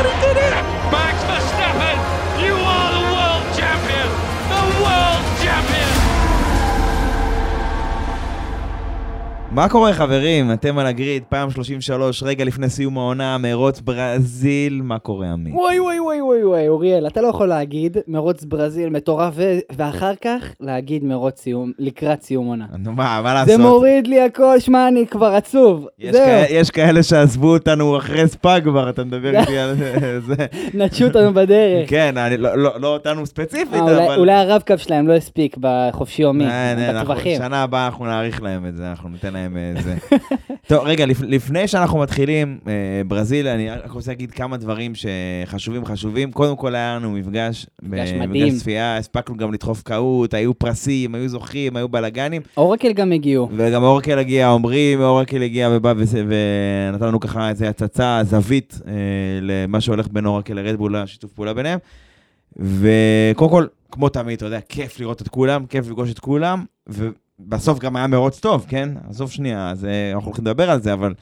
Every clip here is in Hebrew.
He did it! Max Verstappen! מה קורה חברים? אתם על הגריד, פעם 33, רגע לפני סיום העונה, מרוץ ברזיל, מה קורה עמי? וואי וואי וואי וואי וואי, אוריאל, אתה לא יכול להגיד מרוץ ברזיל מטורף, ו- ואחר כך להגיד מרוץ סיום, לקראת סיום עונה. נו מה, מה לעשות? זה מוריד לי הכל, שמע, אני כבר עצוב. יש, כאלה, יש כאלה שעזבו אותנו אחרי ספא כבר, אתה מדבר איתי על זה. נטשו אותנו בדרך. כן, אני, לא, לא, לא אותנו ספציפית, אה, אולי- אבל... אולי הרב-קו שלהם לא הספיק בחופשי יומי, אה, בטווחים. שנה הבאה אנחנו נאריך להם את זה, אנחנו ניתן להם אה, זה. טוב, רגע, לפ, לפני שאנחנו מתחילים, אה, ברזיל, אני רק רוצה להגיד כמה דברים שחשובים חשובים. קודם כל היה לנו מפגש, מפגש ב- מדהים. מפגש צפייה, הספקנו גם לדחוף קהוט, היו פרסים, היו זוכים, היו בלאגנים, אורקל גם הגיעו. וגם אורקל הגיע, עמרי מאורקל הגיע ובא וס- ונתן לנו ככה איזה הצצה, זווית אה, למה שהולך בין אורקל לרדבול, השיתוף פעולה ביניהם. וקודם כל, כמו תמיד, אתה יודע, כיף לראות את כולם, כיף לפגוש את כולם, ובסוף גם היה מרוץ טוב, כן? עזוב שנייה, אז אה, אנחנו הולכים לדבר על זה, אבל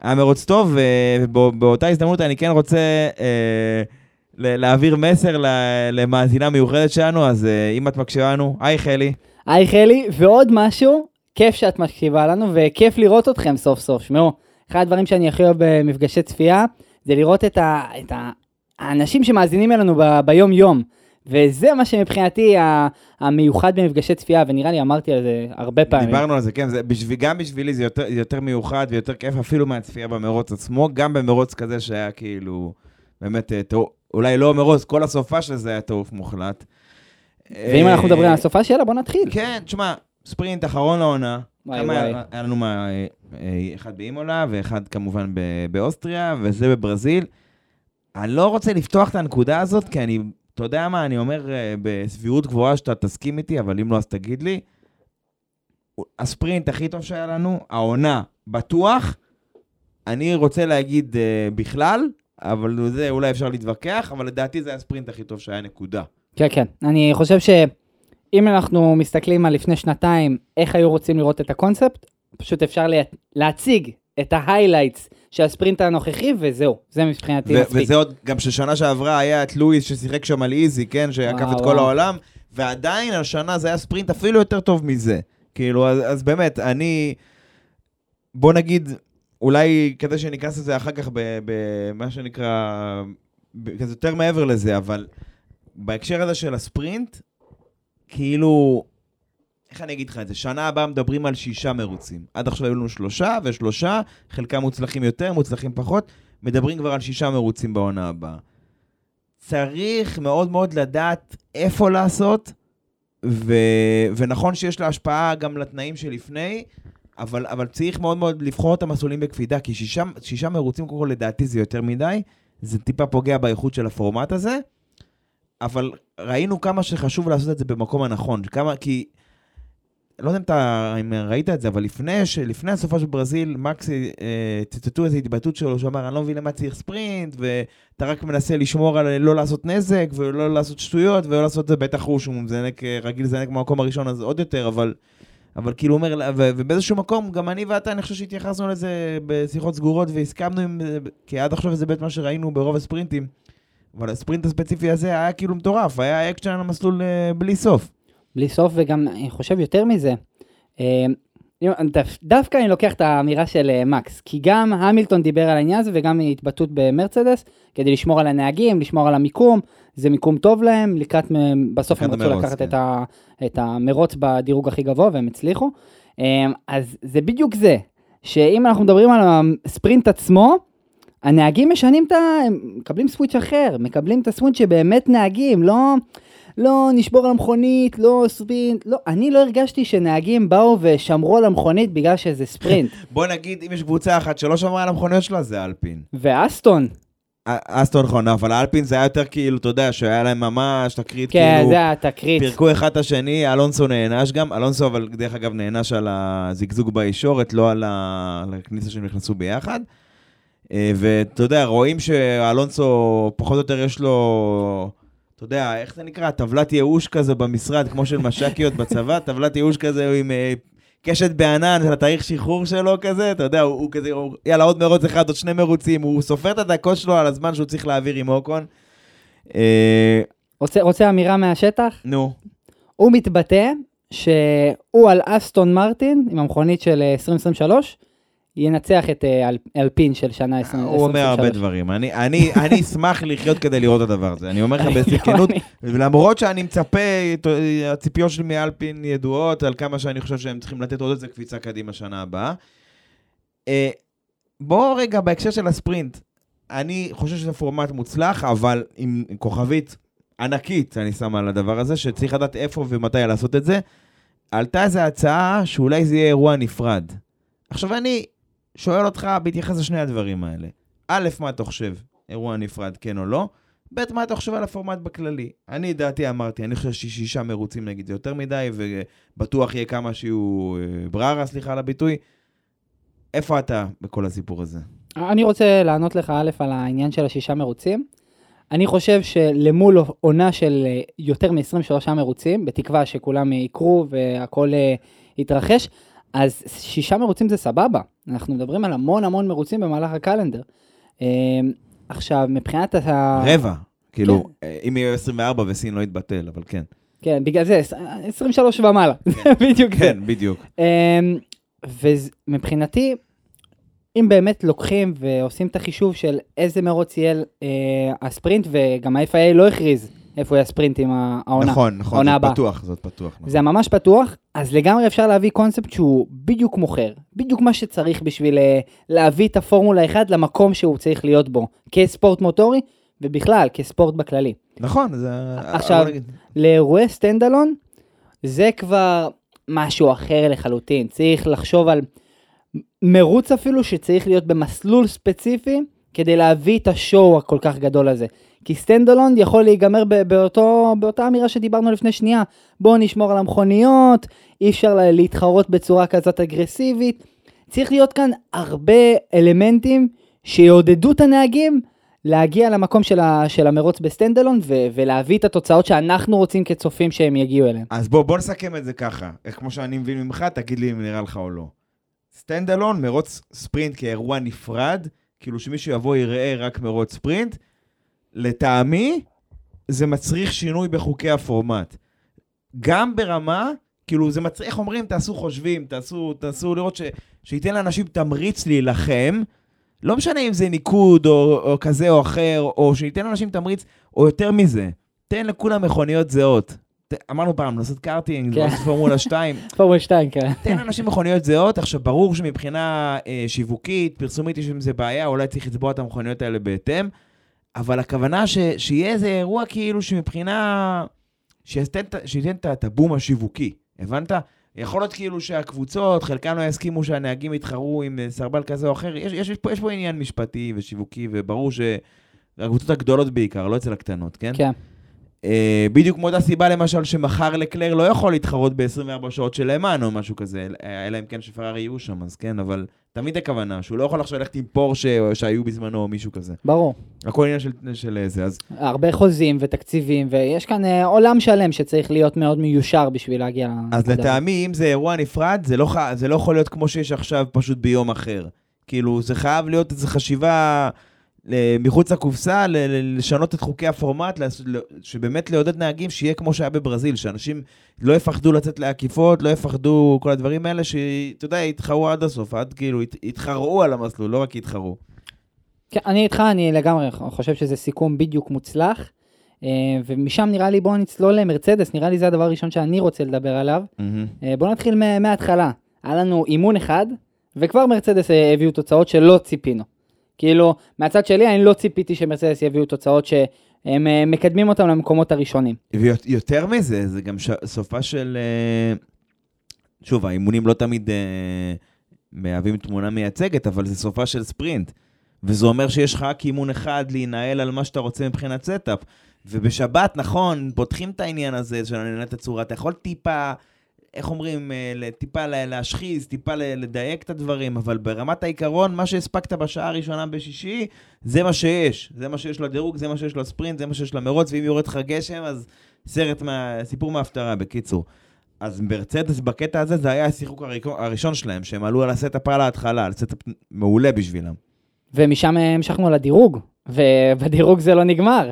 היה מרוץ טוב, ו- ובאותה הזדמנות אני כן רוצה אה, להעביר מסר למאזינה מיוחדת שלנו, אז אה, אם את מקשיבה לנו, היי חלי. היי חלי, ועוד משהו, כיף שאת מקשיבה לנו, וכיף לראות אתכם סוף סוף. שמעו, אחד הדברים שאני הכי אוהב במפגשי צפייה, זה לראות את, ה, את ה, האנשים שמאזינים אלינו ב, ביום-יום. וזה מה שמבחינתי המיוחד במפגשי צפייה, ונראה לי אמרתי על זה הרבה פעמים. דיברנו על זה, כן, זה, בשביל, גם בשבילי זה יותר, יותר מיוחד ויותר כיף אפילו מהצפייה במרוץ עצמו, גם במרוץ כזה שהיה כאילו, באמת, אה, טוב, אולי לא מרוץ, כל הסופה של זה היה טירוף מוחלט. ואם אה, אנחנו מדברים על הסופה, יאללה, בוא נתחיל. כן, תשמע, ספרינט אחרון לעונה. כמה. היה, לנו מה, אה, אה, אחד באימולה ואחד כמובן באוסטריה, וזה בברזיל. אני לא רוצה לפתוח את הנקודה הזאת, כי אני, אתה יודע מה, אני אומר אה, בסבירות גבוהה שאתה תסכים איתי, אבל אם לא, אז תגיד לי. הספרינט הכי טוב שהיה לנו, העונה, בטוח. אני רוצה להגיד אה, בכלל, אבל זה אולי אפשר להתווכח, אבל לדעתי זה הספרינט הכי טוב שהיה, נקודה. כן, כן. אני חושב שאם אנחנו מסתכלים על לפני שנתיים, איך היו רוצים לראות את הקונספט, פשוט אפשר לה... להציג את ה highlights של הספרינט הנוכחי, וזהו. זה מבחינתי מספיק. וזה עוד, גם ששנה שעברה היה את לואיס ששיחק שם על easy, כן? שעקף את כל. העולם, ועדיין השנה זה היה ספרינט אפילו יותר טוב מזה. כאילו, אז, אז באמת, אני... בוא נגיד, אולי כדי שניכנס לזה אחר כך במה שנקרא, כזה יותר מעבר לזה, אבל בהקשר הזה של הספרינט, כאילו, איך אני אגיד לך את זה? שנה הבאה מדברים על שישה מרוצים. עד עכשיו היו לנו שלושה ושלושה, חלקם מוצלחים יותר, מוצלחים פחות. מדברים כבר על שישה מרוצים בעונה הבאה. צריך מאוד מאוד לדעת איפה לעשות, ו... ונכון שיש לה השפעה גם לתנאים שלפני, אבל, אבל צריך מאוד מאוד לבחור את המסלולים בקפידה, כי שישה, שישה מרוצים, קודם כל לדעתי זה יותר מדי, זה טיפה פוגע באיכות של הפורמט הזה, אבל ראינו כמה שחשוב לעשות את זה במקום הנכון, כמה, כי... לא יודע אם אתה אם ראית את זה, אבל לפני, ש, לפני הסופה של ברזיל, מקס אה, ציטטו איזו התבטאות שלו, שהוא אמר, אני לא מבין למה צריך ספרינט, ואתה רק מנסה לשמור על לא לעשות נזק, ולא לעשות שטויות, ולא לעשות את זה, בטח הוא שהוא מזנק, אה, רגיל לזנק במקום הראשון, אז עוד יותר, אבל, אבל כאילו אומר, ו, ובאיזשהו מקום, גם אני ואתה, אני חושב שהתייחסנו לזה בשיחות סגורות, והסכמנו עם, זה, כי עד עכשיו זה באמת מה שראינו ברוב הספרינטים, אבל הספרינט הספציפי הזה היה כאילו מטורף, היה אקשן על המסלול אה, בלי סוף. בלי סוף, וגם אני חושב יותר מזה. אה, דווקא אני לוקח את האמירה של אה, מקס, כי גם המילטון דיבר על העניין הזה וגם התבטאות במרצדס, כדי לשמור על הנהגים, לשמור על המיקום, זה מיקום טוב להם, לקראת, בסוף הם רצו לקחת כן. את, ה, את המרוץ בדירוג הכי גבוה והם הצליחו. אה, אז זה בדיוק זה, שאם אנחנו מדברים על הספרינט עצמו, הנהגים משנים את ה... הם מקבלים סוויץ' אחר, מקבלים את הסוויץ' שבאמת נהגים, לא... לא נשבור על המכונית, לא ספרינט, לא, אני לא הרגשתי שנהגים באו ושמרו על המכונית בגלל שזה ספרינט. בוא נגיד, אם יש קבוצה אחת שלא שמרה על המכוניות שלה, זה אלפין. ואסטון, אסטון נכון, אבל האלפין זה היה יותר כאילו, אתה יודע, שהיה להם ממש תקרית, כן, כאילו, זה התקרית. פירקו אחד את השני, אלונסו נענש גם, אלונסו אבל דרך אגב נענש על הזיגזוג בישורת, לא על הכניסה שהם נכנסו ביחד. אה, ואתה יודע, רואים שאלונסו פחות או יותר יש לו, אתה יודע, איך זה נקרא? טבלת ייאוש כזה במשרד, כמו של מש"קיות בצבא, טבלת ייאוש כזה עם אה, קשת בענן של התאריך שחרור שלו כזה, אתה יודע, הוא, הוא כזה, הוא, יאללה, עוד מרוץ אחד, עוד שני מרוצים, הוא סופר את הדקות שלו על הזמן שהוא צריך להעביר עם אוקון. אה, רוצה, רוצה אמירה מהשטח? נו, הוא מתבטא שהוא על אסטון מרטין, עם המכונית של אה, 2023, ינצח את אה, אל, אלפין של שנה 20, 2023. הוא אומר הרבה דברים. אני, אשמח לחיות כדי לראות את הדבר הזה. אני אומר לך בסכנות. למרות שאני מצפה, הציפיות שלי מאלפין ידועות, על כמה שאני חושב שהם צריכים לתת עוד איזה קפיצה קדימה שנה הבאה. אה, בוא רגע, בהקשר של הספרינט, אני חושב שזה פורמט מוצלח, אבל עם כוכבית ענקית, אני שם על הדבר הזה, שצריך לדעת איפה ומתי לעשות את זה. עלתה איזו הצעה שאולי זה יהיה אירוע נפרד. עכשיו אני שואל אותך בהתייחס לשני הדברים האלה. א', מה אתה חושב? אירוע נפרד, כן או לא? ב', מה אתה חושב על הפורמט בכללי? אני, דעתי אמרתי, אני חושב ששישה מרוצים נגיד זה יותר מדי, ובטוח יהיה כמה שיהיו אה, בררה, סליחה על הביטוי. איפה אתה בכל הסיפור הזה? אני רוצה לענות לך א' על העניין של השישה מרוצים. אני חושב שלמול עונה של אה, יותר מ-23 מרוצים, בתקווה שכולם יקרו והכל אה, יתרחש, אז שישה מרוצים זה סבבה. אנחנו מדברים על המון המון מרוצים במהלך הקלנדר. אה, עכשיו, מבחינת ה... רבע. כאילו, אה, אם יהיו 24 וסין לא יתבטל, אבל כן. כן, בגלל זה, 23 ומעלה, זה בדיוק זה. כן, בדיוק. אמ, ומבחינתי, אם באמת לוקחים ועושים את החישוב של איזה מרוץ יהיה אה, הספרינט, וגם ה-FIA לא הכריז איפה יהיה הספרינט עם העונה. נכון, נכון, העונה זאת הבאה. פתוח, זאת פתוח. נכון. זה ממש פתוח, אז לגמרי אפשר להביא קונספט שהוא בדיוק מוכר, בדיוק מה שצריך בשביל אה, להביא את הפורמולה 1 למקום שהוא צריך להיות בו, כספורט מוטורי, ובכלל, כספורט בכללי. נכון, זה... עכשיו, לאירועי סטנדלון, זה כבר משהו אחר לחלוטין. צריך לחשוב על מרוץ אפילו שצריך להיות במסלול ספציפי כדי להביא את השואו הכל כך גדול הזה. כי סטנדלון יכול להיגמר באותו, באותה אמירה שדיברנו לפני שנייה, בואו נשמור על המכוניות, אי אפשר לה- להתחרות בצורה כזאת אגרסיבית. צריך להיות כאן הרבה אלמנטים שיעודדו את הנהגים להגיע למקום של, ה, של המרוץ בסטנדלון ו- ולהביא את התוצאות שאנחנו רוצים כצופים שהם יגיעו אליהם. אז בוא, בוא נסכם את זה ככה. איך כמו שאני מבין ממך, תגיד לי אם נראה לך או לא. stand alone, מרוץ ספרינט כאירוע נפרד, כאילו שמישהו יבוא יראה רק מרוץ ספרינט, לטעמי, זה מצריך שינוי בחוקי הפורמט. גם ברמה, כאילו זה מצריך, איך אומרים, תעשו חושבים, תעשו, תעשו לראות ש, שייתן לאנשים תמריץ להילחם. לא משנה אם זה ניקוד או, או כזה או אחר, או שייתן לאנשים תמריץ, או יותר מזה, תן לכולם מכוניות זהות. ת- אמרנו פעם, לעשות קארטינג, כן. לעשות פורמולה 2, פורמול 2, כן. תן לאנשים מכוניות זהות. עכשיו, ברור שמבחינה אה, שיווקית, פרסומית, יש עם זה בעיה, אולי צריך לצבוע את המכוניות האלה בהתאם, אבל הכוונה ש, שיהיה איזה אירוע כאילו שמבחינה... שייתן, את הבום השיווקי, הבנת? יכול להיות כאילו שהקבוצות, חלקם לא יסכימו שהנהגים יתחרו עם אה, סרבל כזה או אחר, יש, יש, יש, פה, יש פה עניין משפטי ושיווקי, וברור שהקבוצות הגדולות בעיקר, לא אצל הקטנות, כן? כן. אה, בדיוק מאותה סיבה למשל שמחר לקלר לא יכול להתחרות ב-24 שעות של למאן או משהו כזה, אה, אלא אם כן שפרארי יהיו שם, אז כן, אבל תמיד הכוונה, שהוא לא יכול עכשיו ללכת עם פורשה או שהיו בזמנו או מישהו כזה. ברור. הכל עניין של, של אה, זה, אז הרבה חוזים ותקציבים, ויש כאן אה, עולם שלם שצריך להיות מאוד מיושר בשביל להגיע אז לנקודה. לטעמי, אם זה אירוע נפרד, זה לא, זה לא יכול להיות כמו שיש עכשיו, פשוט ביום אחר. כאילו, זה חייב להיות איזו חשיבה אה, מחוץ לקופסה, לשנות את חוקי הפורמט, שבאמת לעודד נהגים שיהיה כמו שהיה בברזיל, שאנשים לא יפחדו לצאת לעקיפות, לא יפחדו כל הדברים האלה, שאתה יודע, יתחרו עד הסוף, עד כאילו, ית- יתחרו על המסלול, לא רק יתחרו. כן, אני איתך, אני לגמרי חושב שזה סיכום בדיוק מוצלח. אה, ומשם נראה לי בואו נצלול למרצדס, נראה לי זה הדבר הראשון שאני רוצה לדבר עליו. אה, בואו נתחיל מה- מההתחלה. היה לנו אימון אחד, וכבר מרצדס אה, הביאו תוצאות שלא ציפינו. כאילו, מהצד שלי אני לא ציפיתי שמרצדס יביאו תוצאות שהם אה, מקדמים אותם למקומות הראשונים. ויותר מזה, זה גם ש... סופ"ש של... אה, שוב, האימונים לא תמיד אה, מהווים תמונה מייצגת, אבל זה סופ"ש של ספרינט. וזה אומר שיש לך רק אימון אחד להינעל על מה שאתה רוצה מבחינת setup. ובשבת, נכון, פותחים את העניין הזה של הנעילת תצורה, אתה יכול טיפה, איך אומרים, אה, טיפה להשחיז, טיפה לדייק את הדברים, אבל ברמת העיקרון, מה שהספקת בשעה הראשונה בשישי, זה מה שיש. זה מה שיש לדירוג, זה מה שיש לספרינט, זה מה שיש למרוץ, ואם יורד לך גשם, אז סרט, מה... סיפור מההפטרה, בקיצור. אז מרצדס בקטע הזה, זה היה השיחוק הראשון שלהם, שהם עלו על ה setup על ההתחלה, על setup מעולה בשבילם. ומשם המשכנו לדירוג, ובדירוג זה לא נגמר.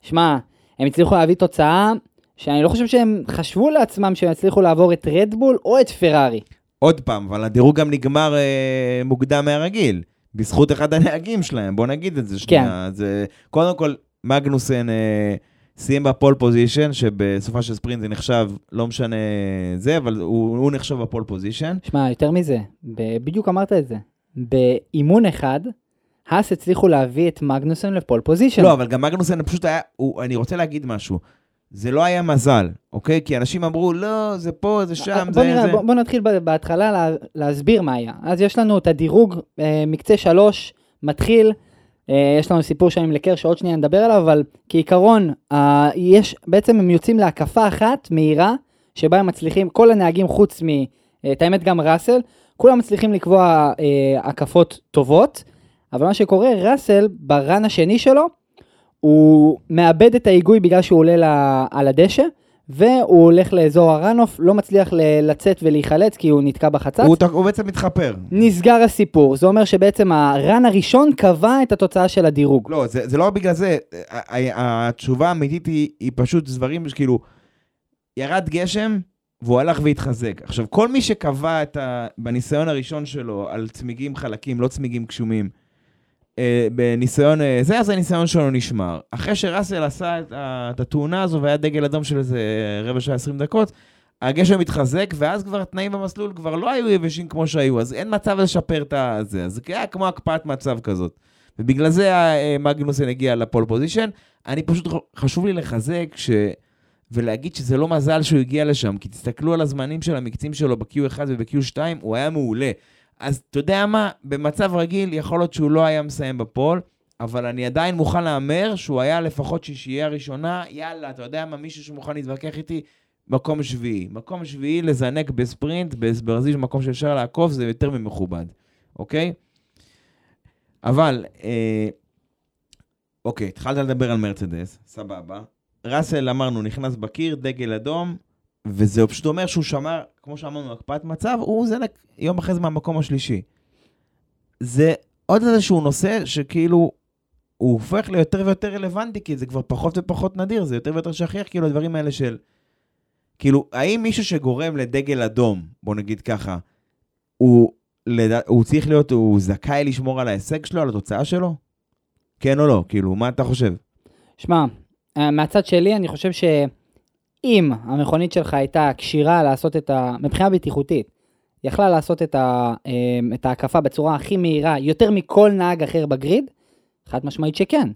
שמע, הם הצליחו להביא תוצאה שאני לא חושב שהם חשבו לעצמם שהם יצליחו לעבור את רדבול או את פרארי. עוד פעם, אבל הדירוג גם נגמר אה, מוקדם מהרגיל, בזכות אחד הנהגים שלהם, בוא נגיד את זה שנייה. אז אה, קודם כל, מגנוסן אה, סיים ב pole position, שבסופ"ש של ספרינט זה נחשב, לא משנה זה, אבל הוא, הוא נחשב ב pole position. שמע, יותר מזה, בדיוק אמרת את זה. באימון אחד, האס הצליחו להביא את מגנוסון לפול פוזיישן. לא, אבל גם מגנוסן פשוט היה, הוא, אני רוצה להגיד משהו. זה לא היה מזל, אוקיי? כי אנשים אמרו, לא, זה פה, זה שם, בוא, זה... נראה, זה... בוא, בוא נתחיל בהתחלה לה, להסביר מה היה. אז יש לנו את הדירוג, אה, מקצה שלוש, מתחיל, אה, יש לנו סיפור שם עם לקר שעוד שנייה נדבר עליו, אבל כעיקרון, אה, יש, בעצם הם יוצאים להקפה אחת מהירה, שבה הם מצליחים, כל הנהגים חוץ מ... אה, את האמת גם ראסל, כולם מצליחים לקבוע אה, הקפות טובות, אבל מה שקורה, ראסל, ברן השני שלו, הוא מאבד את ההיגוי בגלל שהוא עולה ל- על הדשא, והוא הולך לאזור הראנוף, לא מצליח ל- לצאת ולהיחלץ כי הוא נתקע בחצץ. הוא, הוא בעצם מתחפר. נסגר הסיפור, זה אומר שבעצם הרן הראשון קבע את התוצאה של הדירוג. לא, זה, זה לא בגלל זה, התשובה האמיתית היא, היא פשוט דברים שכאילו, ירד גשם והוא הלך והתחזק. עכשיו, כל מי שקבע את ה... בניסיון הראשון שלו על צמיגים חלקים, לא צמיגים גשומים, בניסיון אה, זה, אז הניסיון שלו נשמר. אחרי שראסל עשה את התאונה הזו והיה דגל אדום של איזה רבע שעה, 20 דקות, הגשם התחזק, ואז כבר התנאים במסלול כבר לא היו יבשים כמו שהיו, אז אין מצב לשפר את הזה. אז זה היה כמו הקפאת מצב כזאת. ובגלל זה אה, מגנוסן הגיע לפול פוזיישן. אני פשוט, חשוב לי לחזק ש... ולהגיד שזה לא מזל שהוא הגיע לשם, כי תסתכלו על הזמנים של המקצים שלו ב-Q1 וב-Q2, הוא היה מעולה. אז אתה יודע מה, במצב רגיל יכול להיות שהוא לא היה מסיים בפול, אבל אני עדיין מוכן להמר שהוא היה לפחות שישייה ראשונה, יאללה, אתה יודע מה, מישהו שמוכן להתווכח איתי, מקום שביעי. מקום שביעי לזנק בספרינט, בברזיל, מקום שאפשר לעקוף, זה יותר ממכובד, אוקיי? אבל, אה, אוקיי, התחלת לדבר על מרצדס, סבבה. ראסל, אמרנו, נכנס בקיר, דגל אדום, וזה פשוט אומר שהוא שמר, כמו שאמרנו, הקפאת מצב, הוא זנק יום אחרי זה מהמקום השלישי. זה עוד איזשהו נושא שכאילו, הוא הופך ליותר ויותר רלוונטי, כי זה כבר פחות ופחות נדיר, זה יותר ויותר שכיח, כאילו, הדברים האלה של... כאילו, האם מישהו שגורם לדגל אדום, בוא נגיד ככה, הוא, לד... הוא צריך להיות, הוא זכאי לשמור על ההישג שלו, על התוצאה שלו? כן או לא? כאילו, מה אתה חושב? שמע, אה, מהצד שלי אני חושב שאם המכונית שלך הייתה כשירה לעשות את ה... מבחינה בטיחותית, יכלה לעשות את, ה... אה, את ההקפה בצורה הכי מהירה, יותר מכל נהג אחר בגריד, חד משמעית שכן.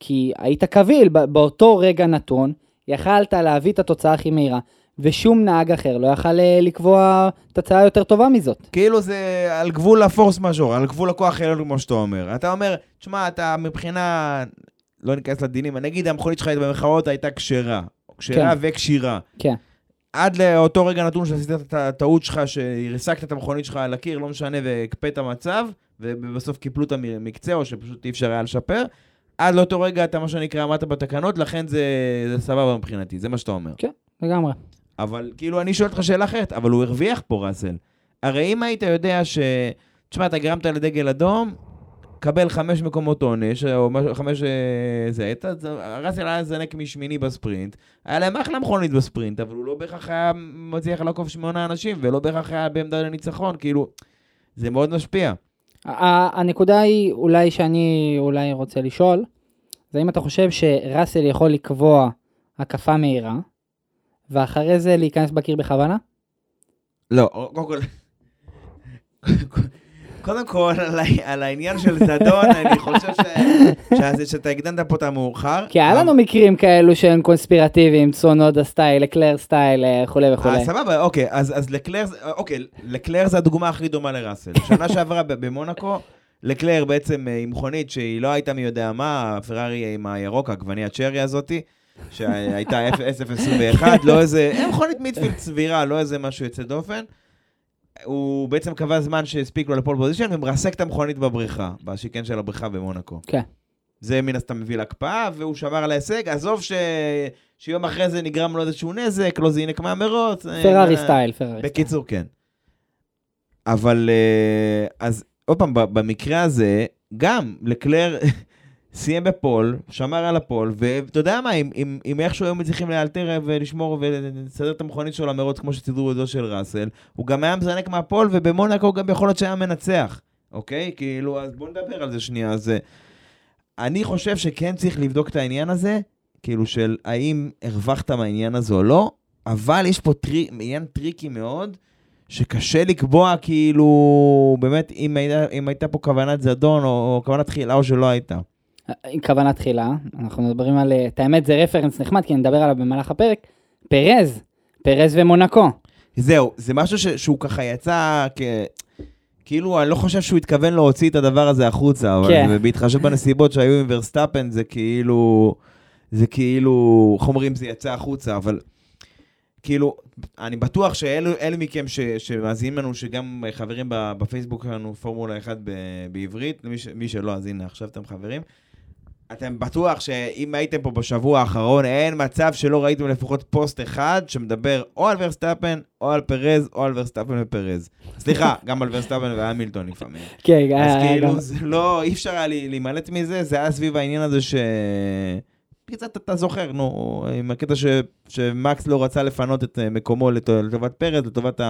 כי היית קביל באותו רגע נתון, יכלת להביא את התוצאה הכי מהירה, ושום נהג אחר לא יכל אה, לקבוע תוצאה יותר טובה מזאת. כאילו זה על גבול הפורס מז'ור, על גבול הכוח העליון, כמו שאתה אומר. אתה אומר, תשמע, אתה מבחינה, לא ניכנס לדינים, נגיד המכונית שלך במרכאות הייתה כשרה. כשרה כן. וכשירה. כן. עד לאותו רגע נתון שעשית את הטעות שלך, שהרסקת את המכונית שלך על הקיר, לא משנה, והקפאת מצב, ובסוף קיפלו את המקצה, או שפשוט אי אפשר היה לשפר. עד לאותו רגע אתה, מה שנקרא, עמדת בתקנות, לכן זה, זה סבבה מבחינתי, זה מה שאתה אומר. לגמרי. אבל כאילו, אני שואל אותך שאלה אחרת, אבל הוא הרוויח פה, ראסל. הרי אם היית יודע ש... תשמע, אתה גרמת לדגל אדום, קבל חמש מקומות עונש, או חמש... אה, זה, ראסל היה זנק משמיני בספרינט, היה להם אחלה מכונית בספרינט, אבל הוא לא בהכרח היה מצליח לעקוף שמונה אנשים, ולא בהכרח היה בעמדה לניצחון, כאילו, זה מאוד משפיע. הנקודה היא אולי שאני אולי רוצה לשאול, זה אם אתה חושב שראסל יכול לקבוע הקפה מהירה, ואחרי זה להיכנס בקיר בכוונה? לא, קודם כל... קודם כל, על, העניין של זדון, אני חושב שאתה הקדמת פה את המאוחר. כי היה לנו מקרים כאלו שהם קונספירטיביים, צונודה style, לקלר style, אה, וכולי וכולי. אה, סבבה, אוקיי, אז, לקלר, אוקיי, לקלר זה הדוגמה הכי דומה לראסל. שנה שעברה במונקו, לקלר בעצם אה, עם מכונית שהיא לא הייתה מי יודע מה, הפרארי עם הירוק, העגבנייה cherry הזאתי, שהייתה 0.21, לא איזה, מכונית midfield סבירה, לא איזה משהו יוצא דופן. הוא בעצם קבע זמן שהספיק לו ל pole position ומרסק את המכונית בבריכה, בשיקיין של הבריכה במונקו. כן. זה מן הסתם מביא להקפאה, והוא שמר על ההישג. עזוב ש... שיום אחרי זה נגרם לו איזשהו נזק, לא זינק מהמרוץ. פרארי אה, style, פרארי style. בקיצור, כן. אבל, אה, אז עוד פעם, במקרה הזה, גם לקלר סיים בפול, שמר על הפול, ואתה יודע מה, אם, אם, אם איכשהו היו מצליחים לאלתר ולשמור ולסדר את המכונית שלו למרוץ כמו שסידרו את זו של ראסל, הוא גם היה מזנק מהפול, ובמונקו גם יכול להיות שהיה מנצח, אוקיי? כאילו, אז בואו נדבר על זה שנייה. אז אה, אני חושב שכן צריך לבדוק את העניין הזה, כאילו של האם הרווחת מהעניין הזה או לא, אבל יש פה טרי, עניין טריקי מאוד, שקשה לקבוע כאילו, באמת, אם הייתה, אם הייתה פה כוונת זדון או, או כוונת תחילה או שלא הייתה. עם כוונה תחילה, אנחנו מדברים על, אה, את האמת זה reference נחמד, כי נדבר עליו במהלך הפרק, פרז, פרז ומונקו. זהו, זה משהו ש, שהוא ככה יצא כ... כאילו, אני לא חושב שהוא התכוון להוציא את הדבר הזה החוצה, אבל כן. בהתחשב בנסיבות שהיו עם ורסטאפן, זה כאילו, זה כאילו, איך אומרים, זה יצא החוצה, אבל כאילו, אני בטוח שאלו אלו מכם ש, שמאזינים לנו, שגם חברים בפייסבוק שלנו, פורמולה 1 ב, בעברית, מי, ש, מי שלא, אז הנה, עכשיו אתם חברים. אתם בטוח שאם הייתם פה בשבוע האחרון, אין מצב שלא ראיתם לפחות פוסט אחד שמדבר או על ורסטאפן, או על פרז, או על ורסטאפן ופרז. סליחה, גם על ורסטאפן והמילטון לפעמים. כן, אז היה- היה כאילו, זה לא, אי אפשר היה להימלט מזה, זה היה סביב העניין הזה ש... קצת אתה זוכר, נו, עם הקטע ש... שמקס לא רצה לפנות את אה, מקומו לט... לטובת פרז, לטובת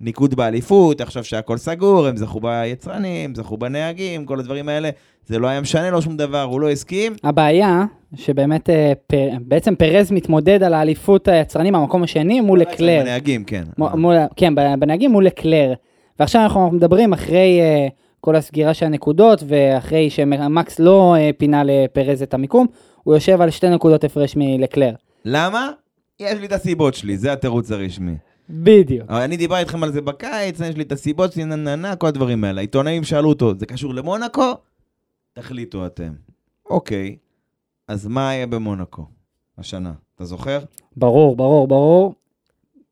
הניקוד באליפות, עכשיו שהכל סגור, הם זכו ביצרנים, זכו בנהגים, כל הדברים האלה, זה לא היה משנה לו שום דבר, הוא לא הסכים. הבעיה, שבאמת, אה, פ- בעצם פרז מתמודד על האליפות היצרנים במקום השני מול לקלר. בנהגים, כן. מ- מול, כן, בנהגים מול לקלר. ועכשיו אנחנו מדברים אחרי uh, כל הסגירה של הנקודות, ואחרי שמקס לא uh, פינה לפרז את המיקום, הוא יושב על שתי נקודות הפרש מלקלר. למה? יש לי את הסיבות שלי, זה התירוץ הרשמי. בדיוק. אני דיברתי איתכם על זה בקיץ, יש לי את הסיבות שלי, נה נה נה, כל הדברים האלה. העיתונאים שאלו אותו, זה קשור למונקו? תחליטו אתם. אוקיי, אז מה יהיה במונקו השנה? אתה זוכר? ברור, ברור, ברור.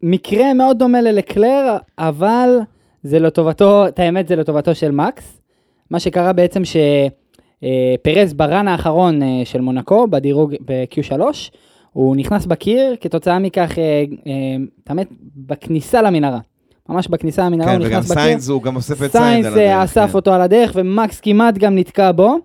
מקרה מאוד דומה ללקלר, אבל זה לטובתו, את האמת זה לטובתו של מקס. מה שקרה בעצם שפרז ב run האחרון אה, של מונקו, בדירוג ב-Q3, הוא נכנס בקיר, כתוצאה מכך, אה, אה, את האמת, בכניסה למנהרה. ממש בכניסה למנהרה כן, הוא וגם נכנס בקיר. סיינס, הוא גם אוסף את סיינס סיינס על הדרך. אה, אסף כן. אותו על הדרך, ומקס כמעט גם נתקע בו.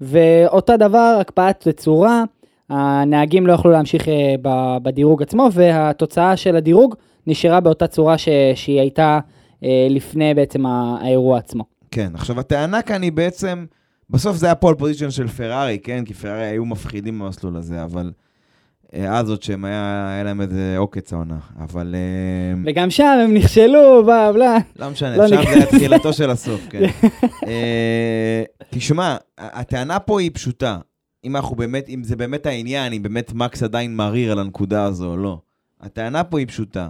ואותה דבר, הקפאת תצורה, הנהגים לא יכלו להמשיך אה, בדירוג עצמו, והתוצאה של הדירוג נשארה באותה צורה ש- שהיא הייתה אה, לפני בעצם האירוע עצמו. כן, עכשיו הטענה כאן היא בעצם, בסוף זה היה פול פוזיציון של פרארי, כן? כי פרארי היו מפחידים במסלול הזה, אבל... אה, אז עוד שהם היה, היה להם איזה עוקץ העונה, אבל... אה, וגם שם הם נכשלו, בלה בלה. לא משנה, לא שם. זה היה תחילתו של הסוף, כן. אה, תשמע, הטענה פה היא פשוטה. אם אנחנו באמת, אם זה באמת העניין, אם באמת מקס עדיין מערער על הנקודה הזו או לא. הטענה פה היא פשוטה.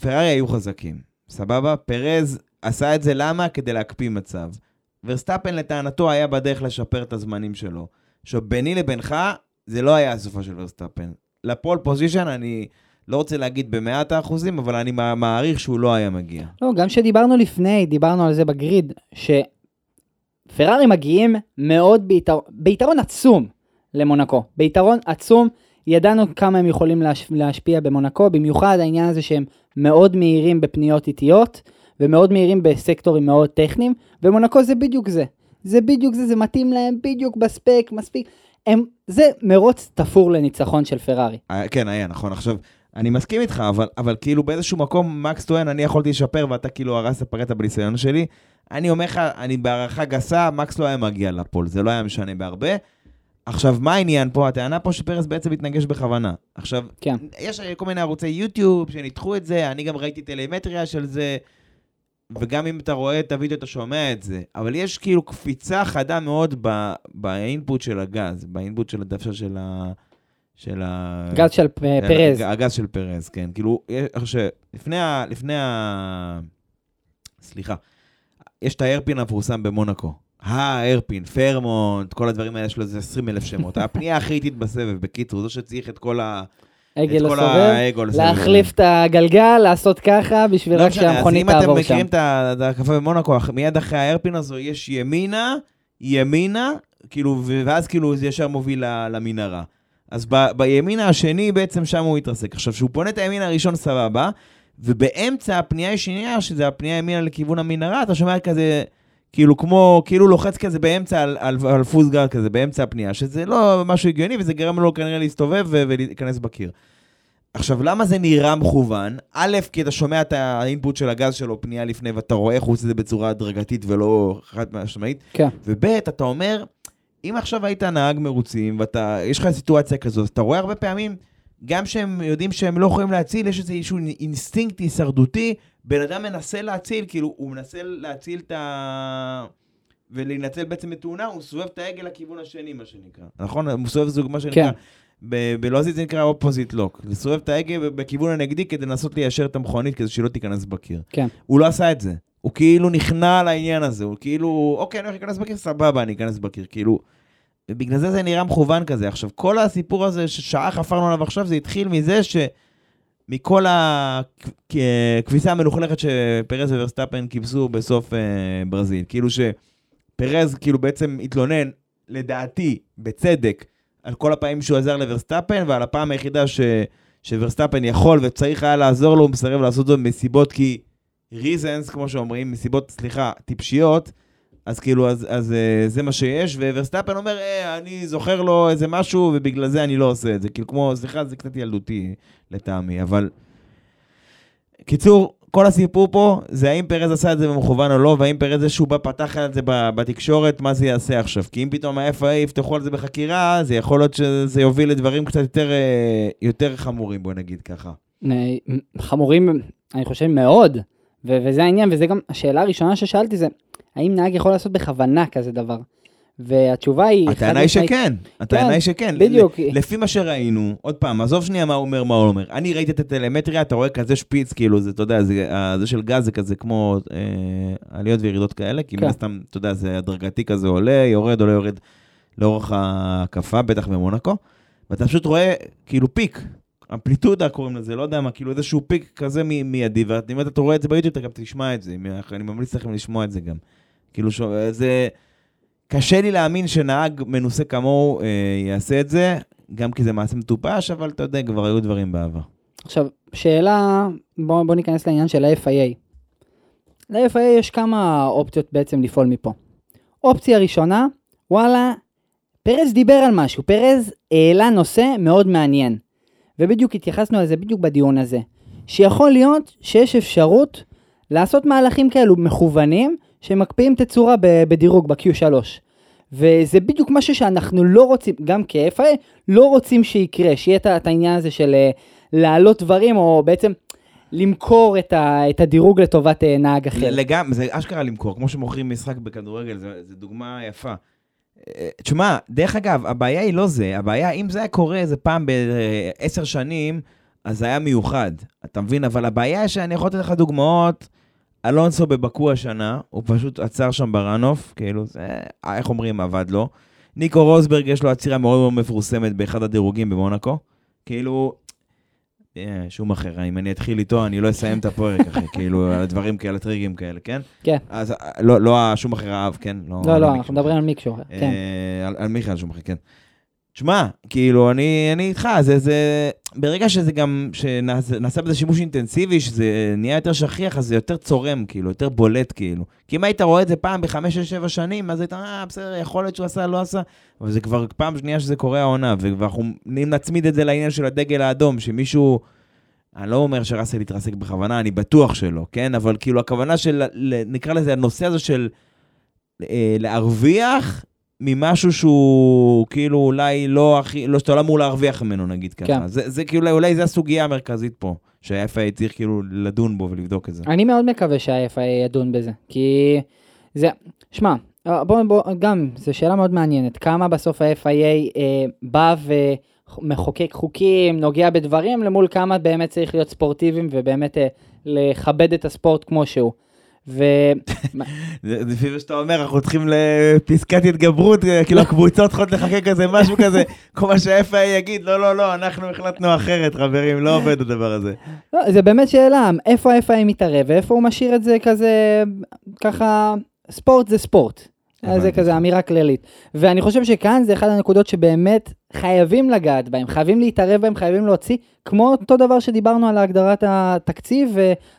פרארי היו חזקים, סבבה? פרז עשה את זה למה? כדי להקפיא מצב. ורסטאפן לטענתו היה בדרך לשפר את הזמנים שלו. עכשיו, ביני לבינך, זה לא היה הסופ"ש של ורסטאפן. ל pole position אני לא רוצה להגיד במאת האחוזים, אבל אני מע- מעריך שהוא לא היה מגיע. לא, גם שדיברנו לפני, דיברנו על זה ב grid, שפרארי מגיעים מאוד ביתר... ביתרון עצום למונקו. ביתרון עצום, ידענו כמה הם יכולים להש... להשפיע במונקו, במיוחד העניין הזה שהם מאוד מהירים בפניות איטיות, ומאוד מהירים בסקטורים מאוד טכניים, ומונקו זה בדיוק זה. זה בדיוק זה, זה מתאים להם בדיוק בספק, מספיק. הם, זה מרוץ תפור לניצחון של פרארי. היה- כן, היה, נכון. עכשיו, אני מסכים איתך, אבל, אבל כאילו באיזשהו מקום, מקס טוען, אני יכולתי לשפר, ואתה כאילו הרסת, פגעת בניסיון שלי. אני אומר לך, אני בהערכה גסה, מקס לא היה מגיע לפול, זה לא היה משנה בהרבה. עכשיו, מה העניין פה? הטענה פה שפרס בעצם התנגש בכוונה. עכשיו, כן. יש כל מיני ערוצי יוטיוב שניתחו את זה, אני גם ראיתי טלמטריה של זה, וגם אם אתה רואה את הוידאו, אתה שומע את זה. אבל יש כאילו קפיצה חדה מאוד ב, באינפוט של הגז, באינפוט של הדפשר של ה... של ה... גז של פרז. הגז של פרז, כן. כאילו, יש- עכשיו, לפני ה... לפני ה... סליחה. יש את האיירפין המפורסם במונקו. האיירפין, פרמונט, כל הדברים האלה, יש לו איזה 20 אלף שמות. הפנייה הכי איטית בסבב, בקיצור, זו שצריך את כל ה... עגל האגו לסובב. להחליף את הגלגל, לעשות ככה, בשביל לא רק משנה, אז שהמכונית אם אתם תעבור שם. מכירים את הקפה במונקו, מיד אחרי האיירפין הזו יש ימינה, ימינה, כאילו, ואז כאילו זה ישר מוביל למנהרה. אז ב- בימין השני בעצם שם הוא התרסק. עכשיו, כשהוא פונה את הימין הראשון סבבה, ובאמצע הפנייה השנייה, שזה הפנייה ימינה לכיוון המנהרה, אתה שומע כזה, כאילו כמו, כאילו לוחץ כזה באמצע על, על, על פוסגר כזה, באמצע הפנייה, שזה לא משהו הגיוני, וזה גרם לו כנראה להסתובב ולהיכנס בקיר. עכשיו, למה זה נראה מכוון? א', כי אתה שומע את האינפוט של הגז שלו פנייה לפני, ואתה רואה איך הוא עושה את זה בצורה הדרגתית ולא חד משמעית. כן. וב', אתה אומר, אם עכשיו היית נהג מרוצים, ואתה, יש לך סיטואציה כזאת, אתה רואה הרבה פעמים, גם שהם יודעים שהם לא יכולים להציל, יש איזה איזשהו אינסטינקט הישרדותי, בן אדם מנסה להציל, כאילו, הוא מנסה להציל את ה... ולהינצל בעצם מתאונה, הוא סובב את ההגה לכיוון השני, מה שנקרא. נכון? הוא סובב זוג, מה שנקרא. כן. בלועזית זה נקרא opposite lock. לסובב את ההגה בכיוון הנגדי כדי לנסות ליישר את המכונית כדי שהיא לא תיכנס בקיר. כן. הוא לא עשה את זה. הוא כאילו נכנע לעניין הזה, הוא כאילו, אוקיי, אני הולך להיכנס בקיר, סבבה, אני אכנס בקיר. כאילו, ובגלל זה זה נראה מכוון כזה. עכשיו, כל הסיפור הזה ששעה חפרנו עליו עכשיו, זה התחיל מזה שמכל הכביסה המלוכלכת שפרז וורסטאפן כיבסו בסוף אה, ברזיל. כאילו שפרז כאילו בעצם התלונן, לדעתי, בצדק, על כל הפעמים שהוא עזר לוורסטאפן, ועל הפעם היחידה ש... שוורסטאפן יכול וצריך היה לעזור לו, הוא מסרב לעשות זאת מסיבות כי reasons, כמו שאומרים, מסיבות, סליחה, טיפשיות, אז כאילו, אז, אז אה, זה מה שיש, וורסטאפן אומר, אה, אני זוכר לו איזה משהו, ובגלל זה אני לא עושה את זה. כאילו, כמו, סליחה, זה קצת ילדותי לטעמי, אבל... קיצור, כל הסיפור פה זה האם פרז עשה את זה במכוון או לא, והאם פרז זה שהוא בא פתח על זה בתקשורת, מה זה יעשה עכשיו. כי אם פתאום ה-FIA יפתחו על זה בחקירה, זה יכול להיות שזה יוביל לדברים קצת יותר, אה, יותר חמורים, בוא נגיד ככה. חמורים, אני חושב, מאוד. ו- וזה העניין, וזה גם השאלה הראשונה ששאלתי זה, האם נהג יכול לעשות בכוונה כזה דבר? והתשובה היא... הטענה היא שכן, הטענה היא שכן. בדיוק. לפי מה שראינו, עוד פעם, עזוב שנייה מה הוא אומר, מה הוא אומר. אני ראיתי את הטלמטריה, אתה רואה כזה שפיץ, כאילו, זה, אתה יודע, זה, ה- זה של גז זה כזה כמו אה, עליות וירידות כאלה, כי כן. מן הסתם, אתה יודע, זה הדרגתי כזה עולה, יורד, עולה, יורד לאורך ההקפה, בטח במונקו, ואתה פשוט רואה, כאילו, פיק. אמפליטודה קוראים לזה, לא יודע מה, כאילו איזשהו פיק כזה מיידי, ואם אתה רואה את זה ביוטיוב, אתה גם תשמע את זה, אני ממליץ לכם לשמוע את זה גם. כאילו, זה... קשה לי להאמין שנהג מנוסה כמוהו אה, יעשה את זה, גם כי זה מעשה מטופש, אבל אתה יודע, כבר היו דברים בעבר. עכשיו, שאלה, בואו בוא ניכנס לעניין של ה-FIA. ל-FIA יש כמה אופציות בעצם לפעול מפה. אופציה ראשונה, וואלה, פרז דיבר על משהו, פרז העלה נושא מאוד מעניין. ובדיוק התייחסנו על זה בדיוק בדיון הזה. שיכול להיות שיש אפשרות לעשות מהלכים כאלו מכוונים, שמקפיאים תצורה בדירוג ב-Q3. וזה בדיוק משהו שאנחנו לא רוצים, גם כ-FIA, לא רוצים שיקרה, שיהיה את העניין הזה של אה, להעלות דברים, או בעצם למכור את, ה, את הדירוג לטובת אה, נהג אחר. לגמרי, זה אשכרה למכור, כמו שמוכרים משחק בכדורגל, זו דוגמה יפה. אה, תשמע, דרך אגב, הבעיה היא לא זה, הבעיה, אם זה היה קורה איזה פעם בעשר שנים, אז זה היה מיוחד, אתה מבין? אבל הבעיה היא שאני יכול לתת לך דוגמאות, אלונסו בבקו השנה, הוא פשוט עצר שם בראנוף, כאילו, זה, איך אומרים, עבד לו. ניקו רוסברג יש לו עצירה מאוד מאוד מפורסמת באחד הדירוגים במונקו. כאילו, אה, שום אחר, אם אני אתחיל איתו, אני לא אסיים את הפרק, אחי, כאילו, על דברים כאלה, טריגים כאלה, כן? כן. אז אה, לא, לא השום אחר האב, כן? לא, לא, מיק אנחנו מדברים על אחר. כן. אה, על, על מיכאל שומחי, כן. תשמע, כאילו, אני, אני איתך, זה, זה, ברגע שזה גם, שנעשה בזה שימוש אינטנסיבי, שזה נהיה יותר שכיח, אז זה יותר צורם, כאילו, יותר בולט, כאילו. כי אם היית רואה את זה פעם בחמש, שש, שבע שנים, אז היית, אה, בסדר, יכול להיות שהוא עשה, לא עשה, אבל זה כבר פעם שנייה שזה קורה העונה, ואנחנו, נצמיד את זה לעניין של הדגל האדום, שמישהו... אני לא אומר שראסל יתרסק בכוונה, אני בטוח שלא, כן? אבל כאילו הכוונה של, נקרא לזה, הנושא הזה של אה, להרוויח ממשהו שהוא כאילו אולי לא הכי, לא שאתה לא אמור להרוויח ממנו, נגיד ככה. כן. זה, זה כאילו, אולי זו הסוגיה המרכזית פה, שה-FA צריך כאילו לדון בו ולבדוק את זה. אני מאוד מקווה שה-FIA ידון בזה, כי זה, שמע, אה, בוא, בוא, גם, זו שאלה מאוד מעניינת, כמה בסוף ה-FIA אה, בא ומחוקק חוקים, נוגע בדברים, למול כמה באמת צריך להיות ספורטיביים ובאמת אה, לכבד את הספורט כמו שהוא. ו... לפי מה שאתה אומר, אנחנו צריכים לפסקת התגברות, אה, כאילו הקבוצות צריכות לחכה כזה, משהו כזה, כל מה שה-FA יגיד, לא, לא, לא, אנחנו החלטנו אחרת, חברים, לא עובד הדבר הזה. לא, זה באמת שאלה, איפה ה-FI מתערב ואיפה הוא משאיר את זה כזה, ככה, ספורט זה ספורט. זה הבנתי. כזה אמירה כללית. ואני חושב שכאן זה אחת הנקודות שבאמת חייבים לגעת בהם, חייבים להתערב בהם, חייבים להוציא, כמו אותו דבר שדיברנו על הגדרת התקציב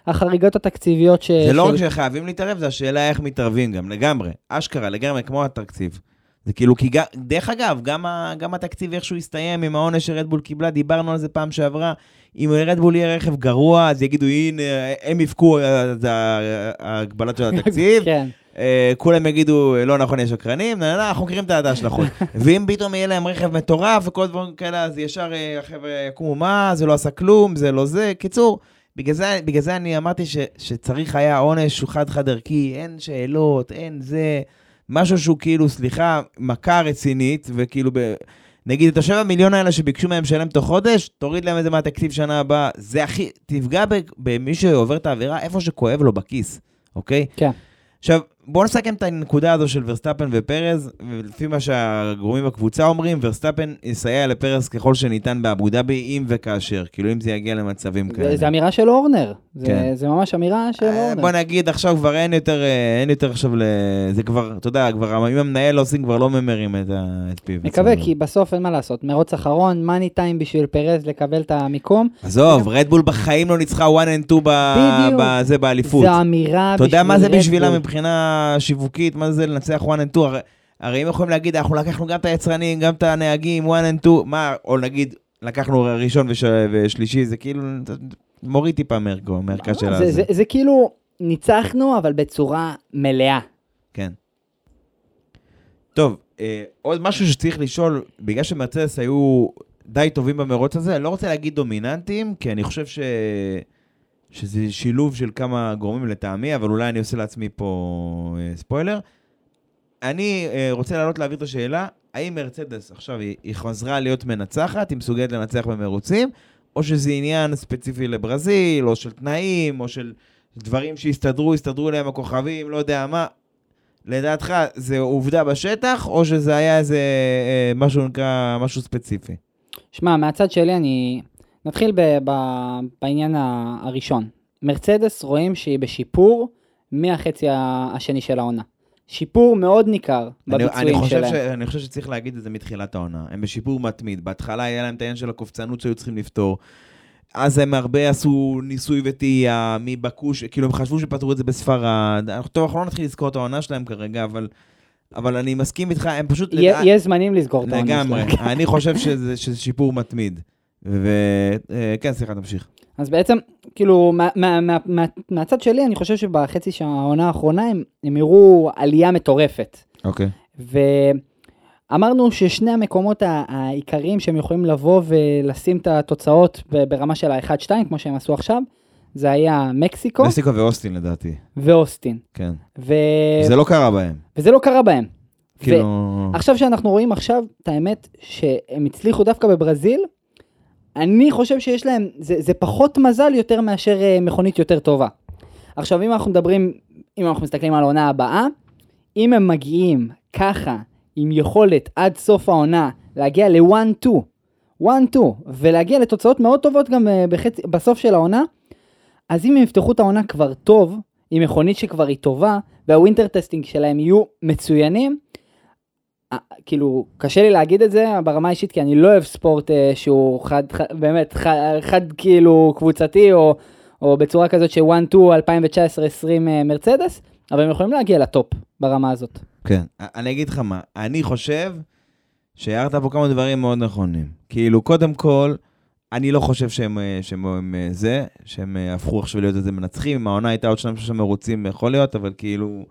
והחריגות התקציביות ש... זה לא רק שחייבים להתערב, זה השאלה איך מתערבים גם, לגמרי. אשכרה, לגמרי, כמו התקציב. זה כאילו, כי דרך אגב, גם, ה, גם התקציב איכשהו הסתיים עם העונש שרדבול קיבלה, דיברנו על זה פעם שעברה. אם רדבול יהיה רכב גרוע, אז יגידו, הנה, הם יבכו, אז ה- ההגבלות של התקציב. כן. אה, כולם יגידו, לא נכון, יש שקרנים, אנחנו מכירים את ההשלכות. ואם פתאום יהיה להם רכב מטורף וכל דברים כאלה, אז ישר אה, החבר'ה יקומו, מה, זה לא עשה כלום, זה לא זה. קיצור, בגלל זה, בגלל זה אני אמרתי ש, שצריך היה עונש חד-חד ערכי, אין שאלות, אין זה, משהו שהוא כאילו, סליחה, מכה רצינית, וכאילו, ב, נגיד את השבע מיליון האלה שביקשו מהם לשלם תוך חודש, תוריד להם את זה מהתקציב שנה הבאה. זה הכי, תפגע במי שעובר את העבירה איפה שכואב לו בכיס, אוקיי? כן. עכשיו, בואו נסכם את הנקודה הזו של ורסטפן ופרז, ולפי מה שהגורמים בקבוצה אומרים, ורסטפן יסייע לפרז ככל שניתן באבו דאבי, אם וכאשר, כאילו אם זה יגיע למצבים זה, כאלה. זה אמירה של אורנר. זה, כן. זה ממש אמירה של אה, אורנר. בוא נגיד, עכשיו כבר אין יותר, אה, אין יותר עכשיו ל... זה כבר, אתה יודע, כבר, אם המנהל עושים, כבר לא ממרים את ה- את פיו. מקווה, כי בסוף אין מה לעשות. מרוץ אחרון, מאני טיים בשביל פרז לקבל את המיקום. עזוב, רדבול בחיים לא ניצחה 1 and 2 בדיוק. בזה, באליפות. זו אמירה אתה יודע מה זה רדבול. בשבילה מבחינה שיווקית, מה זה לנצח 1 and 2? הרי, הרי אם יכולים להגיד, אנחנו לקחנו גם את היצרנים, גם את הנהגים, 1 and 2, מה, או נגיד, לקחנו ראשון וש, ושלישי, זה כאילו, מוריד טיפה מערכו, מערכה של זה, הזה. זה, זה כאילו, ניצחנו, אבל בצורה מלאה. כן. טוב, אה, עוד משהו שצריך לשאול, בגלל שמרצדס היו די טובים במרוץ הזה, אני לא רוצה להגיד דומיננטיים, כי אני חושב ש... שזה שילוב של כמה גורמים לטעמי, אבל אולי אני עושה לעצמי פה אה, ספוילר. אני אה, רוצה לעלות להעביר את השאלה, האם מרצדס עכשיו היא, היא חזרה להיות מנצחת, היא מסוגלת לנצח במרוצים, או שזה עניין ספציפי לברזיל, או של תנאים, או של דברים שהסתדרו, הסתדרו להם הכוכבים, לא יודע מה. לדעתך, זה עובדה בשטח, או שזה היה איזה אה, משהו נקרא, משהו ספציפי? שמע, מהצד שלי אני... נתחיל ב, ב, בעניין הראשון. מרצדס רואים שהיא בשיפור מהחצי השני של העונה. שיפור מאוד ניכר אני, בביצועים שלהם. ש, אני חושב שצריך להגיד את זה מתחילת העונה. הם בשיפור מתמיד. בהתחלה היה להם את העניין של הקופצנות שהיו צריכים לפתור. אז הם הרבה עשו ניסוי וטעייה מבקוש, כאילו הם חשבו שפתרו את זה בספרד. טוב, אנחנו לא נתחיל לזכור את העונה שלהם כרגע, אבל, אבל אני מסכים איתך, הם פשוט... יהיה לדע- זמנים לסגור את העונה לגמרי. שלהם. אני חושב שזה, שזה שיפור מתמיד. וכן, סליחה, תמשיך. אז בעצם, כאילו, מה, מה, מה, מה, מהצד שלי, אני חושב שבחצי של העונה האחרונה הם, הם הראו עלייה מטורפת. אוקיי. ואמרנו ששני המקומות העיקריים שהם יכולים לבוא ולשים את התוצאות ברמה של ה-1-2, כמו שהם עשו עכשיו, זה היה מקסיקו מקסיקו ואוסטין לדעתי, ואוסטין. כן. ו... זה לא קרה בהם. וזה לא קרה בהם. כאילו... עכשיו שאנחנו רואים עכשיו, את האמת, שהם הצליחו דווקא בברזיל, אני חושב שיש להם, זה, זה פחות מזל יותר מאשר אה, מכונית יותר טובה. עכשיו, אם אנחנו מדברים, אם אנחנו מסתכלים על העונה הבאה, אם הם מגיעים ככה, עם יכולת עד סוף העונה, להגיע ל-1-2, 1-2, ולהגיע לתוצאות מאוד טובות גם אה, בחצי, בסוף של העונה, אז אם הם יפתחו את העונה כבר טוב, עם מכונית שכבר היא טובה, וה winter testing שלהם יהיו מצוינים, כאילו, קשה לי להגיד את זה ברמה האישית, כי אני לא אוהב ספורט אה, שהוא חד, באמת, חד, כאילו קבוצתי, או, או בצורה כזאת ש-1-2 2019-2020 אה, מרצדס, אבל הם יכולים להגיע ל top ברמה הזאת. כן. אני אגיד לך מה, אני חושב שהערת פה כמה דברים מאוד נכונים. כאילו, קודם כל, אני לא חושב שהם, אה, שהם, הם, אה, זה, שהם אה, הפכו עכשיו להיות איזה מנצחים. אם העונה הייתה עוד שניים שלושה מרוצים, יכול להיות, אבל כאילו...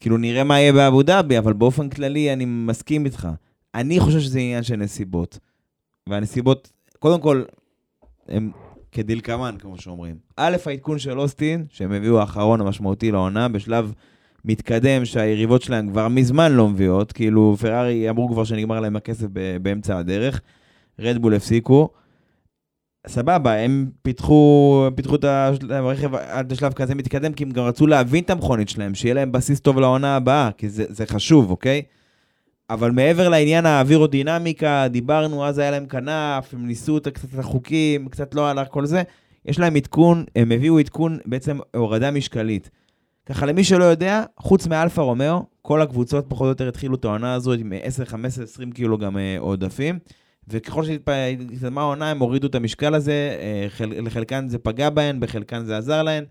כאילו, נראה מה יהיה באבו דאבי, אבל באופן כללי אני מסכים איתך. אני חושב שזה עניין של נסיבות. והנסיבות, קודם כל, הם כדלקמן, כמו שאומרים. א', העדכון של אוסטין, שהם הביאו האחרון המשמעותי לעונה, בשלב מתקדם שהיריבות שלהם כבר מזמן לא מביאות, כאילו פרארי אמרו כבר שנגמר להם הכסף באמצע הדרך, רדבול הפסיקו. סבבה, הם פיתחו, פיתחו את הרכב עד לשלב כזה מתקדם, כי הם גם רצו להבין את המכונית שלהם, שיהיה להם בסיס טוב לעונה הבאה, כי זה, זה חשוב, אוקיי? אבל מעבר לעניין האווירודינמיקה, דיברנו, אז היה להם כנף, הם ניסו קצת את החוקים, קצת לא הלך כל זה. יש להם עדכון, הם הביאו עדכון, בעצם הורדה משקלית. ככה, למי שלא יודע, חוץ מאלפה רומאו, כל הקבוצות פחות או יותר התחילו את העונה הזו עם 10, 15, 20 קילו גם אה, עודפים. וככל שהתקדמה העונה, הם הורידו את המשקל הזה, אה, חל, לחלקן זה פגע בהן, בחלקן זה עזר להן.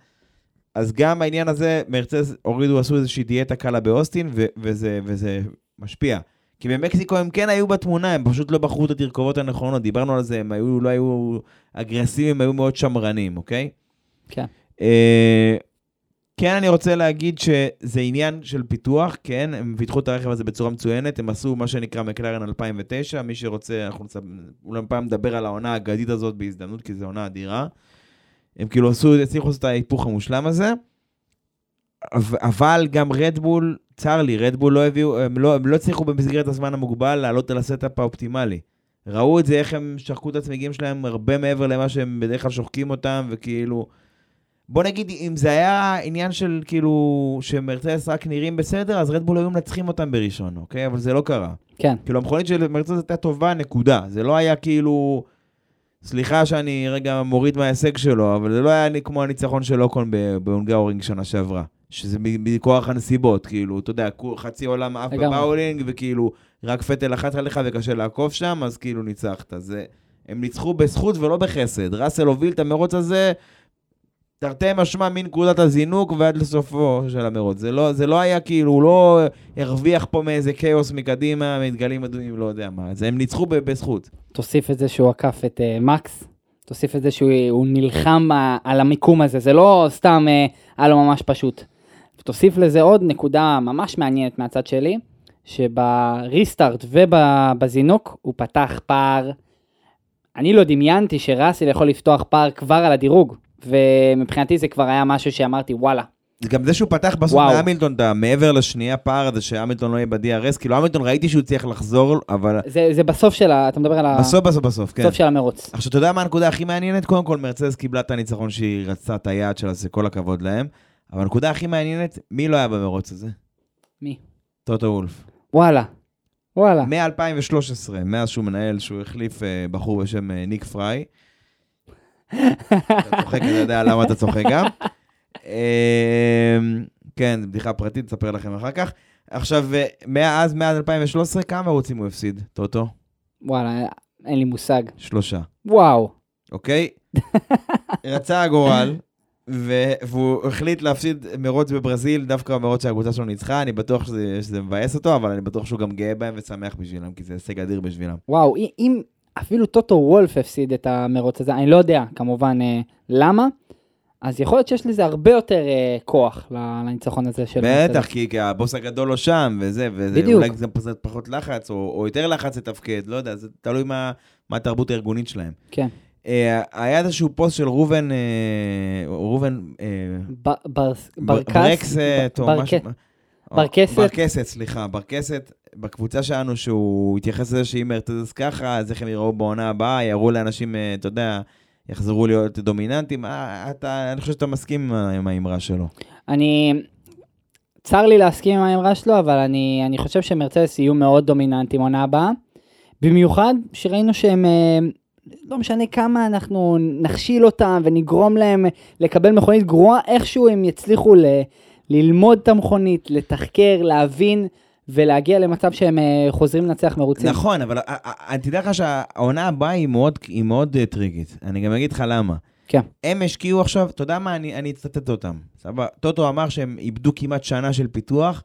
אז גם בעניין הזה, מרצז הורידו, עשו איזושהי דיאטה קלה באוסטין, ו- וזה, וזה משפיע. כי במקסיקו הם כן היו בתמונה, הם פשוט לא בחרו את התרכובות הנכונות, דיברנו על זה, הם היו, לא היו אגרסיביים, הם היו מאוד שמרנים, אוקיי? כן. אה, כן, אני רוצה להגיד שזה עניין של פיתוח, כן, הם פיתחו את הרכב הזה בצורה מצוינת, הם עשו מה שנקרא מקלרן 2009, מי שרוצה, אנחנו נצ... אולי פעם נדבר על העונה האגדית הזאת בהזדמנות, כי זו עונה אדירה. הם כאילו עשו, הצליחו לעשות את ההיפוך המושלם הזה, אבל גם רדבול, צר לי, רדבול לא הביאו, הם לא, הם לא הצליחו במסגרת הזמן המוגבל לעלות על ה setup האופטימלי. ראו את זה, איך הם שחקו את הצמיגים שלהם הרבה מעבר למה שהם בדרך כלל שוחקים אותם, וכאילו... בוא נגיד, אם זה היה עניין של כאילו, שמרצדס רק נראים בסדר, אז רדבול היו מנצחים אותם בראשון, אוקיי? אבל זה לא קרה. כן. כאילו, המכונית של מרצדס הייתה טובה, נקודה. זה לא היה כאילו... סליחה שאני רגע מוריד מההישג שלו, אבל זה לא היה כמו הניצחון של אוקון בהונגאורינג שנה שעברה. שזה מכוח הנסיבות, כאילו, אתה יודע, חצי עולם עף. ב bowling, וכאילו, רק פטל לחץ עליך וקשה לעקוף שם, אז כאילו ניצחת. זה, הם ניצחו בזכות ולא בחסד. ראסל הוביל את המרוץ הזה, תרתי משמע מנקודת הזינוק ועד לסופו של המרוץ. זה לא, זה לא היה כאילו, הוא לא הרוויח פה מאיזה כאוס מקדימה, מדגלים אדומים, לא יודע מה. זה, הם ניצחו בזכות. תוסיף את זה שהוא עקף את uh, מקס, תוסיף את זה שהוא הוא נלחם uh, על המיקום הזה, זה לא סתם uh, היה לו ממש פשוט. תוסיף לזה עוד נקודה ממש מעניינת מהצד שלי, שבריסטארט ובזינוק הוא פתח פער, אני לא דמיינתי שראסל יכול לפתוח פער כבר על הדירוג, ומבחינתי זה כבר היה משהו שאמרתי וואלה, גם זה שהוא פתח בסוף. מהמילטון, את המעבר לשנייה פער הזה שהמילטון לא יהיה ב-DRS, כאילו המילטון ראיתי שהוא הצליח לחזור, אבל זה, זה בסוף של ה... אתה מדבר על בסוף בסוף בסוף, כן. הסוף של המרוץ. עכשיו, אתה יודע מה הנקודה הכי מעניינת? קודם כל, מרצז קיבלה את הניצחון שהיא רצתה את היעד שלה, זה כל הכבוד להם. אבל הנקודה הכי מעניינת, מי לא היה במרוץ הזה? מי? טוטו וולף. וואלה, וואלה. מ-2013, מאז שהוא מנהל, שהוא החליף אה, בחור בשם אה, ניק פריי. אתה צוחק, אני יודע למה אתה צוחק גם. אה, כן, בדיחה פרטית, אספר לכם אחר כך. עכשיו, מאז, מאז 2013, כמה מרוצים הוא הפסיד, טוטו? וואלה, אין לי מושג. שלושה. וואו. אוקיי? רצה הגורל, והוא החליט להפסיד מרוץ בברזיל, דווקא המרוץ שהקבוצה שלו ניצחה, אני בטוח שזה, שזה מבאס אותו, אבל אני בטוח שהוא גם גאה בהם ושמח בשבילם, כי זה הישג אדיר בשבילם. וואו, אם אפילו טוטו וולף הפסיד את המרוץ הזה, אני לא יודע כמובן אה, למה, אז יכול להיות שיש לזה הרבה יותר אה, כוח לניצחון הזה של... בטח. כי, כי הבוס הגדול לא שם, וזה, וזה בדיוק. אולי גם פחות לחץ, או, או יותר לחץ לתפקד, לא יודע, זה תלוי מה, מה התרבות הארגונית שלהם. כן. אה, היה איזשהו פוסט של ראובן, ראובן, בר- ברקס? ברקסט, או משהו. ברקסת? ברקסת, סליחה, ברקסת, בקבוצה שלנו, שהוא התייחס לזה שאם מרצדס ככה, אז איך הם יראו בעונה הבאה, יראו לאנשים, אה, אתה יודע, יחזרו להיות דומיננטים. אה, אתה, אני חושב שאתה מסכים עם האמרה שלו. אני... צר לי להסכים עם האמרה שלו, אבל אני, אני חושב שמרצדס יהיו מאוד דומיננטים עונה הבאה. במיוחד שראינו שהם, אה, לא משנה כמה אנחנו נכשיל אותם ונגרום להם לקבל מכונית גרועה, איכשהו הם יצליחו ללמוד את המכונית, לתחקר, להבין ולהגיע למצב שהם אה, חוזרים לנצח מרוצים. נכון, אבל אה, אה, תדע לך שהעונה הבאה היא מאוד, היא מאוד טריגית. אני גם אגיד לך למה. כן. הם השקיעו עכשיו, אתה יודע מה, אני, אני אצטט אותם. סבבה? טוטו אמר שהם איבדו כמעט שנה של פיתוח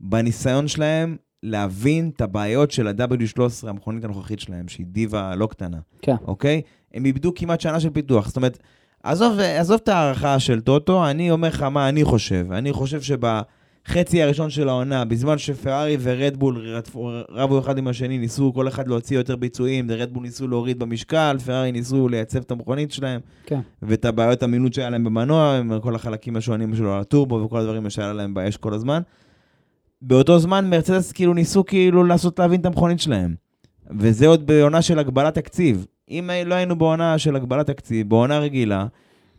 בניסיון שלהם להבין את הבעיות של ה-W13, המכונית הנוכחית שלהם, שהיא דיבה לא קטנה. כן. אוקיי? הם איבדו כמעט שנה של פיתוח. זאת אומרת, עזוב, עזוב את ההערכה של טוטו, אני אומר לך מה אני חושב. אני חושב שבחצי הראשון של העונה, בזמן שפרארי ורדבול רבו אחד עם השני, ניסו כל אחד להוציא יותר ביצועים, רדבול ניסו להוריד במשקל, פרארי ניסו לייצב את המכונית שלהם, כן. ואת הבעיות אמינות שהיה להם במנוע, עם כל החלקים השונים שלו על הטורבו וכל הדברים שהיה להם באש כל הזמן. באותו זמן מרצדס כאילו ניסו כאילו לעשות להבין את המכונית שלהם. וזה עוד בעונה של הגבלת תקציב. אם לא היינו בעונה של הגבלת תקציב, בעונה רגילה,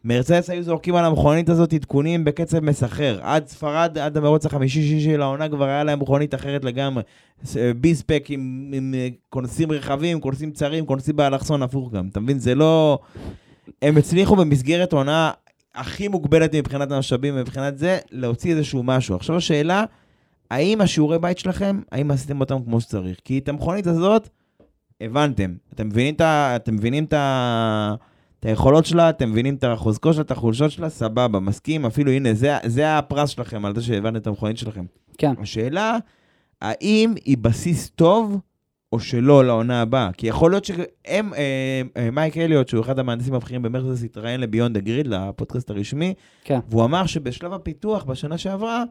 מרצדס היו זורקים על המכונית הזאת עדכונים בקצב מסחר. עד ספרד, עד המרוץ החמישי-שישי של העונה כבר היה להם מכונית אחרת לגמרי. ס- ביספק עם, עם אה, כונסים רחבים, כונסים צרים, כונסים באלכסון הפוך גם. אתה מבין? זה לא... הם הצליחו במסגרת עונה הכי מוגבלת מבחינת המשאבים ומבחינת זה, להוציא איזשהו משהו. עכשיו השאלה, האם השיעורי בית שלכם, האם עשיתם אותם כמו שצריך? כי את המכונית הזאת, הבנתם. אתם מבינים את, ה- אתם מבינים את, ה- את היכולות שלה, אתם מבינים את החוזקות שלה, את החולשות שלה, סבבה, מסכים, אפילו הנה, זה, זה הפרס שלכם על זה שהבנתם את המכונית שלכם. כן. השאלה, האם היא בסיס טוב או שלא לעונה הבאה? כי יכול להיות שהם, אה, אה, מייק אליוט, שהוא אחד המהנדסים הבכירים במרצדס, התראיין לביונד הגריד, לפודקאסט הרשמי, כן. והוא אמר שבשלב הפיתוח בשנה שעברה,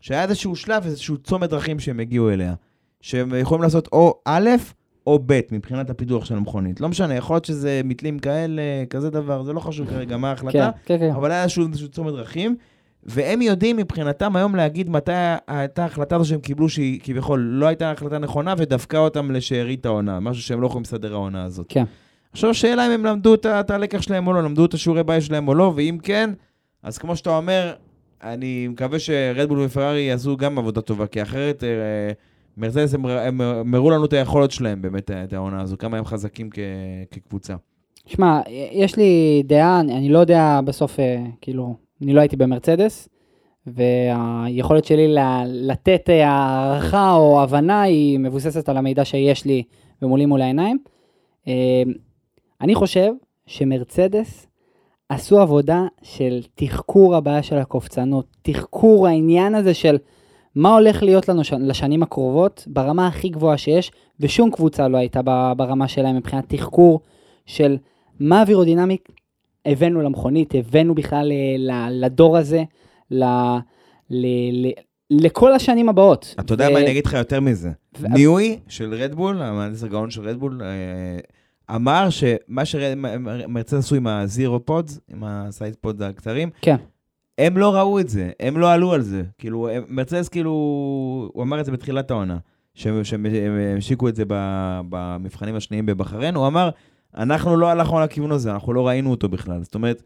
שהיה איזשהו שלב, איזשהו צומת דרכים שהם הגיעו אליה. שהם יכולים לעשות או א' או ב' מבחינת הפיתוח של המכונית. לא משנה, יכול להיות שזה מתלים כאלה, כזה דבר, זה לא חשוב כרגע מה כן, ההחלטה, כן, כן. אבל היה איזשהו, איזשהו צומת דרכים, והם יודעים מבחינתם היום להגיד מתי הייתה ההחלטה הזו שהם קיבלו, שהיא כביכול לא הייתה החלטה נכונה, ודפקה אותם לשארית העונה, משהו שהם לא יכולים לסדר העונה הזאת. כן. עכשיו השאלה אם הם למדו את הלקח שלהם או לא, למדו את השיעורי בית שלהם או לא, ואם כן, אז כמו שאתה אומר, אני מקווה שרדבול ופרארי יעשו גם עבודה טובה, כי אחרת אה, מרצדס הם, הם, הם הראו לנו את היכולות שלהם באמת, את העונה הזו, כמה הם חזקים כ, כקבוצה. שמע, יש לי דעה, אני, אני לא יודע בסוף, אה, כאילו, אני לא הייתי במרצדס, והיכולת שלי לתת אה, הערכה או הבנה היא מבוססת על המידע שיש לי ומולי מול העיניים. אה, אני חושב שמרצדס עשו עבודה של תחקור הבעיה של הקופצנות, תחקור העניין הזה של מה הולך להיות לנו לשנים הקרובות ברמה הכי גבוהה שיש, ושום קבוצה לא הייתה ברמה שלהם מבחינת תחקור של מה אווירודינמיק הבאנו למכונית, הבאנו בכלל ל- ל- לדור הזה, ל, ל, ל, לכל השנים הבאות. אתה יודע ו- מה אני אגיד לך יותר מזה? ו- ניואי של רדבול, המהנדס הגאון של רדבול, אה, אמר שמה שמרצדס עשו עם ה zero pods, עם ה side pods הקצרים, כן. הם לא ראו את זה, הם לא עלו על זה. כאילו, מרצדס כאילו, הוא אמר את זה בתחילת העונה, שהם שהם- הם השיקו את זה במבחנים השניים בבחריין, הוא אמר, אנחנו לא הלכנו על הכיוון הזה, אנחנו לא ראינו אותו בכלל. זאת אומרת,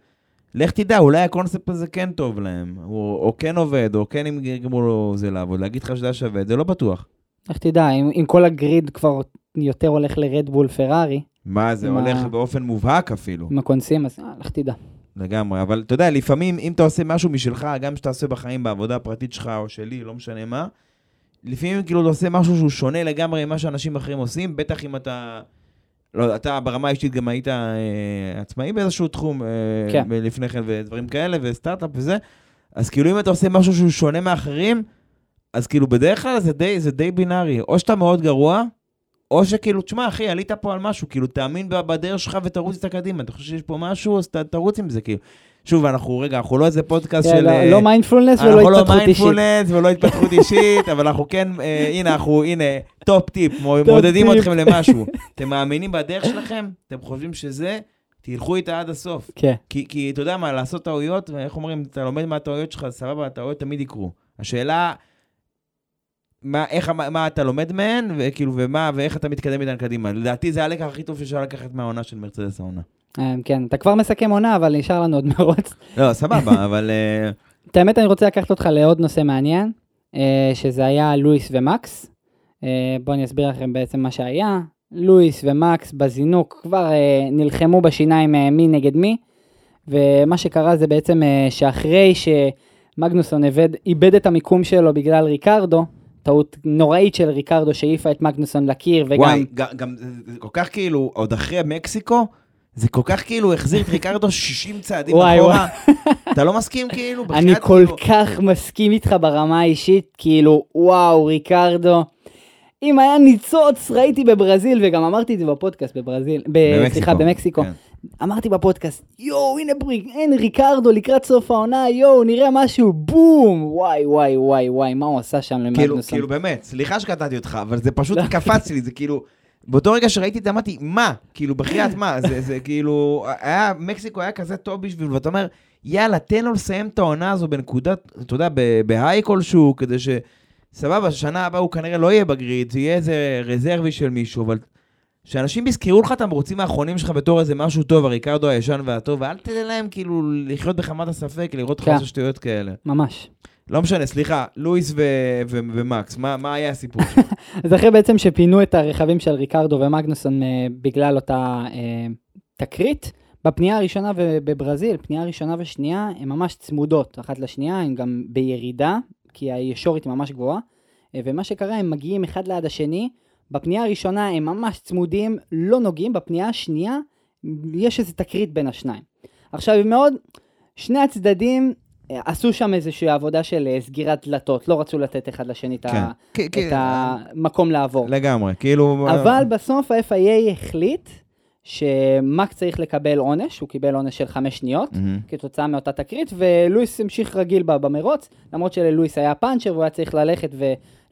לך תדע, אולי הקונספט הזה כן טוב להם, או, או כן עובד, או כן אם יגמרו לו זה לעבוד, להגיד לך שזה היה שווה, זה לא בטוח. איך תדע, אם, אם כל הגריד כבר יותר הולך לרדבול פרארי, מה, זה הולך ה- באופן מובהק אפילו. עם הקונסים, אז אה, לך תדע. לגמרי, אבל אתה יודע, לפעמים אם אתה עושה משהו משלך, גם שאתה עושה בחיים, בעבודה הפרטית שלך או שלי, לא משנה מה, לפעמים כאילו אתה עושה משהו שהוא שונה לגמרי ממה שאנשים אחרים עושים, בטח אם אתה... לא, אתה ברמה האישית גם היית אה, עצמאי באיזשהו תחום אה, כן. לפני כן ודברים כאלה, וסטארט-אפ וזה, אז כאילו אם אתה עושה משהו שהוא שונה מאחרים, אז כאילו בדרך כלל זה די, זה די בינארי, או שאתה מאוד גרוע, או שכאילו, תשמע אחי, עלית פה על משהו, כאילו תאמין בדרך שלך ותרוץ איתה קדימה, אתה חושב שיש פה משהו, אז תרוץ עם זה, כאילו. שוב, אנחנו, רגע, אנחנו לא איזה פודקאסט כן, של... לא- אה, לא מיינדפולנס אנחנו ולא לא התפתחות אישית. מיינדפולנס ולא התפתחות אישית, אבל אנחנו כן, אה, הנה, אנחנו, הנה, top tip, מו- top מעודדים טיפ. אתכם למשהו. אתם מאמינים בדרך שלכם? אתם חושבים שזה? תלכו איתה עד הסוף. כן, כי אתה יודע מה, לעשות טעויות, ואיך אומרים, אתה לומד מהטעויות שלך, סבבה, הטעויות תמיד יקרו. השאלה, מה, איך, מה, מה אתה לומד מהן, וכאילו, ומה, ואיך אתה מתקדם איתן קדימה. לדעתי זה הלקח הכי טוב שאפשר לקחת מהעונה של מרצדס העונה. אה, כן, אתה כבר מסכם עונה, אבל נשאר לנו עוד מרוץ. לא, סבבה, אבל... אה, את האמת, אני רוצה לקחת אותך לעוד נושא מעניין, אה, שזה היה לואיס ומקס. בואו אני אסביר לכם בעצם מה שהיה. לואיס ומקס בזינוק כבר נלחמו בשיניים מי נגד מי, ומה שקרה זה בעצם שאחרי שמגנוסון איבד את המיקום שלו בגלל ריקרדו, טעות נוראית של ריקרדו שהעיפה את מגנוסון לקיר, וגם... וואי, גם, גם זה, כל כך כאילו, עוד אחרי מקסיקו, זה כל כך כאילו החזיר את ריקרדו 60 צעדים וואי, אחורה. אתה לא מסכים כאילו? אני כל כאילו, כך מסכים איתך ברמה האישית, כאילו, וואו, ריקרדו. אם היה ניצוץ, ראיתי בברזיל, וגם אמרתי את זה בפודקאסט בברזיל, סליחה, במקסיקו. כן. אמרתי בפודקאסט, יואו, הנה בריק, הנה ריקרדו לקראת סוף העונה, יואו, נראה משהו, בום! וואי, וואי, וואי, וואי, מה הוא עשה שם כאילו, למגנוסון? כאילו באמת, סליחה שקטעתי אותך, אבל זה פשוט לא. קפץ לי, זה כאילו... באותו רגע שראיתי את זה, אמרתי, מה? כאילו, בחייאת מה? זה, זה כאילו, היה, מקסיקו היה כזה טוב בשביל, ואתה אומר, יאללה, תן לו לסיים את העונה הזו בנקודת, אתה יודע, בהיי כלשהו, כדי ש... סבבה, שנה הבאה הוא כנראה לא יהיה בגריד, זה יהיה איזה רזרבי של מישהו, אבל שאנשים יזכרו לך את המרוצים האחרונים שלך בתור איזה משהו טוב, הריקרדו הישן והטוב, ואל תתן להם כאילו לחיות בחמת הספק, לראות אותך כן. עושה שטויות כאלה. ממש. לא משנה, סליחה, לואיס ו- ו- ומקס, מה, מה היה הסיפור? אז אחרי בעצם שפינו את הרכבים של ריקרדו ומגנוסון אה, בגלל אותה אה, תקרית, בפנייה הראשונה בברזיל, פנייה ראשונה ושנייה, הן ממש צמודות אחת לשנייה, הן גם בירידה, כי הישורת היא ממש גבוהה, אה, ומה שקרה, הם מגיעים אחד ליד השני, בפנייה הראשונה הם ממש צמודים, לא נוגעים, בפנייה השנייה יש איזו תקרית בין השניים. עכשיו, הם מאוד, שני הצדדים אה, עשו שם איזושהי עבודה של אה, סגירת דלתות, לא רצו לתת אחד לשני את ה- כן, כן, את המקום לעבור. לגמרי, כאילו... אבל בסוף ה-FIA החליט שמאק צריך לקבל עונש, הוא קיבל עונש של חמש שניות, מהמם. כתוצאה מאותה תקרית, ולואיס המשיך רגיל במרוץ, למרות שללואיס היה פאנצ'ר והוא היה צריך ללכת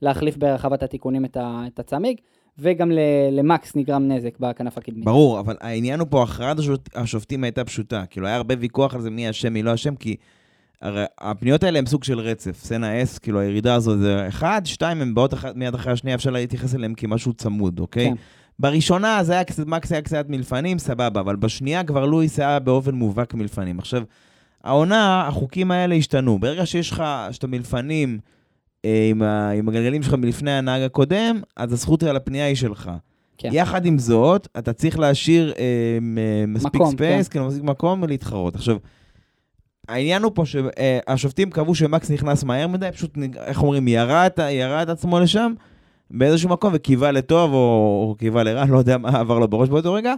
ולהחליף ברחבת התיקונים את ה- את הצמיג, וגם למקס נגרם נזק בכנף הקדמי. ברור, אבל העניין הוא פה, הכרעת השופט- השופטים הייתה פשוטה. כאילו, היה הרבה ויכוח על זה מי אשם, מי לא אשם, כי הרי הפניות האלה הם סוג של רצף. סצנה S, כאילו, הירידה הזו זה אחד, שתיים, הן באות אחת מיד אחרי השנייה, אפשר להתייחס אליהן כמשהו צמוד, אוקיי? כן. בראשונה זה היה קצת, מקס היה קצת מלפנים, סבבה, אבל בשנייה כבר לואיס היה באופן מובהק מלפנים. עכשיו, העונה, החוקים האלה השתנו. ברגע שיש לך, שאתה מלפנים עם, ה, עם הגלגלים שלך מלפני הנהג הקודם, אז הזכות על הפנייה היא שלך. כן. יחד עם זאת, אתה צריך להשאיר אה, מספיק מקום, space, כן. כאילו מספיק מקום ולהתחרות. עכשיו, העניין הוא פה שהשופטים קבעו שמקס נכנס מהר מדי, פשוט, איך אומרים, ירה את, ירה את עצמו לשם באיזשהו מקום וקיווה לטוב או, או קיווה לרע, לא יודע מה עבר לו בראש באותו רגע.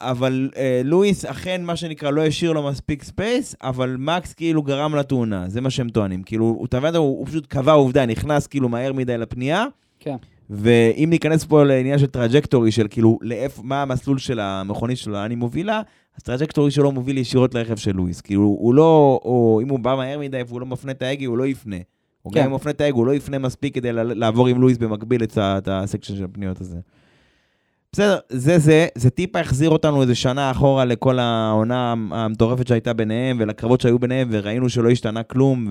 אבל אה, לואיס אכן, מה שנקרא, לא השאיר לו מספיק space, אבל מקס כאילו גרם לתאונה, זה מה שהם טוענים. כאילו, הוא, אתה מבין, הוא, הוא פשוט קבע עובדה, נכנס כאילו מהר מדי לפנייה, כן. ואם ניכנס פה לעניין של trajectory, של כאילו, לאיפה, מה המסלול של המכונית שלו, לאן היא מובילה, אז trajectory שלו מוביל ישירות לרכב של לואיס. כאילו, הוא לא, או אם הוא בא מהר מדי והוא לא מפנה את ההגה, הוא לא יפנה. או כן. גם אם הוא מפנה את ההגה, הוא לא יפנה מספיק כדי לעבור עם לואיס במקביל את הסקשן של הפניות הזה. בסדר, זה זה, זה טיפה החזיר אותנו איזה שנה אחורה לכל העונה המטורפת שהייתה ביניהם ולקרבות שהיו ביניהם, וראינו שלא השתנה כלום,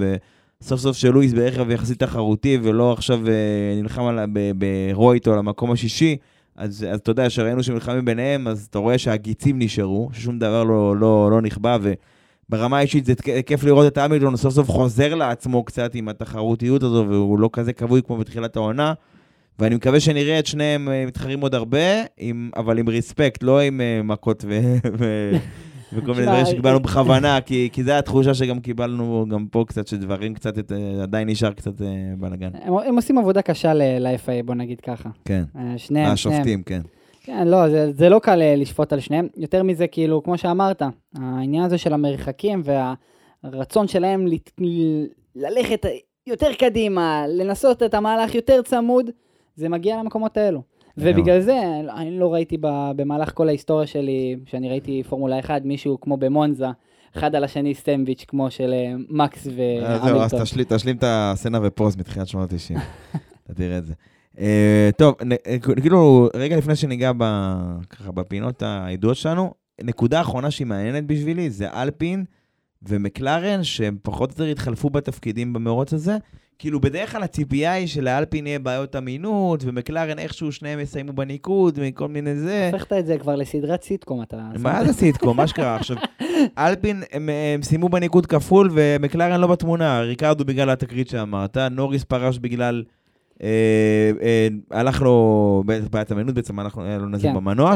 וסוף סוף שלואיס ברכב יחסית תחרותי, ולא עכשיו אה, נלחם על, ה- ב- ברוע איתו למקום השישי, אז, אז אתה יודע, שראינו שמלחמים ביניהם, אז אתה רואה שהגיצים נשארו, ששום דבר לא, לא, לא נכבה, וברמה האישית זה כיף לראות את המילטון סוף סוף חוזר לעצמו קצת עם התחרותיות הזו, והוא לא כזה כבוי כמו בתחילת העונה. ואני מקווה שנראה את שניהם אה, מתחרים עוד הרבה, עם, אבל עם ריספקט, לא עם אה, מכות ו... וכל מיני דברים שקיבלנו אה, בכוונה, כי, כי זו התחושה שגם קיבלנו גם פה קצת, שדברים קצת, את, עדיין נשאר קצת בלאגן. הם, הם עושים עבודה קשה ל-FIA, בוא נגיד ככה. כן. שניהם, שניהם. השופטים, כן. כן, לא, זה, זה לא קל לשפוט על שניהם. יותר מזה, כאילו, כמו שאמרת, העניין הזה של המרחקים והרצון שלהם לת... ללכת יותר קדימה, לנסות את המהלך יותר צמוד, זה מגיע למקומות האלו. לגמרי. ובגלל זה, אני לא ראיתי במהלך כל ההיסטוריה שלי, שאני ראיתי פורמולה 1, מישהו כמו במונזה, אחד על השני סטמביץ' כמו של אה, מקס אז זהו, אז והמילטון. תשלים, את הסצנה ופוסט מתחילת שנות ה-90. אתה תראה את זה. אה, טוב, אה, כאילו, רגע לפני שניגע ככה בפינות הידועות שלנו, נקודה אחרונה שהיא מעניינת בשבילי זה אלפין ומקלרן, שהם פחות או יותר התחלפו בתפקידים במרוץ הזה. כאילו, בדרך כלל הציפייה היא שלאלפין יהיה בעיות אמינות, ומקלרן איכשהו שניהם יסיימו בניקוד, מכל מיני זה. הופכת את זה כבר לסדרת סיטקום, אתה... מה זה סיטקום? מה שקרה עכשיו? אלפין, הם, הם סיימו בניקוד כפול, ומקלרן לא בתמונה. ריקרדו בגלל התקרית שאמרת, נוריס פרש בגלל... אה, אה, הלך לו, בעיית אמינות בעצם, היה לו נזק כן. במנוע.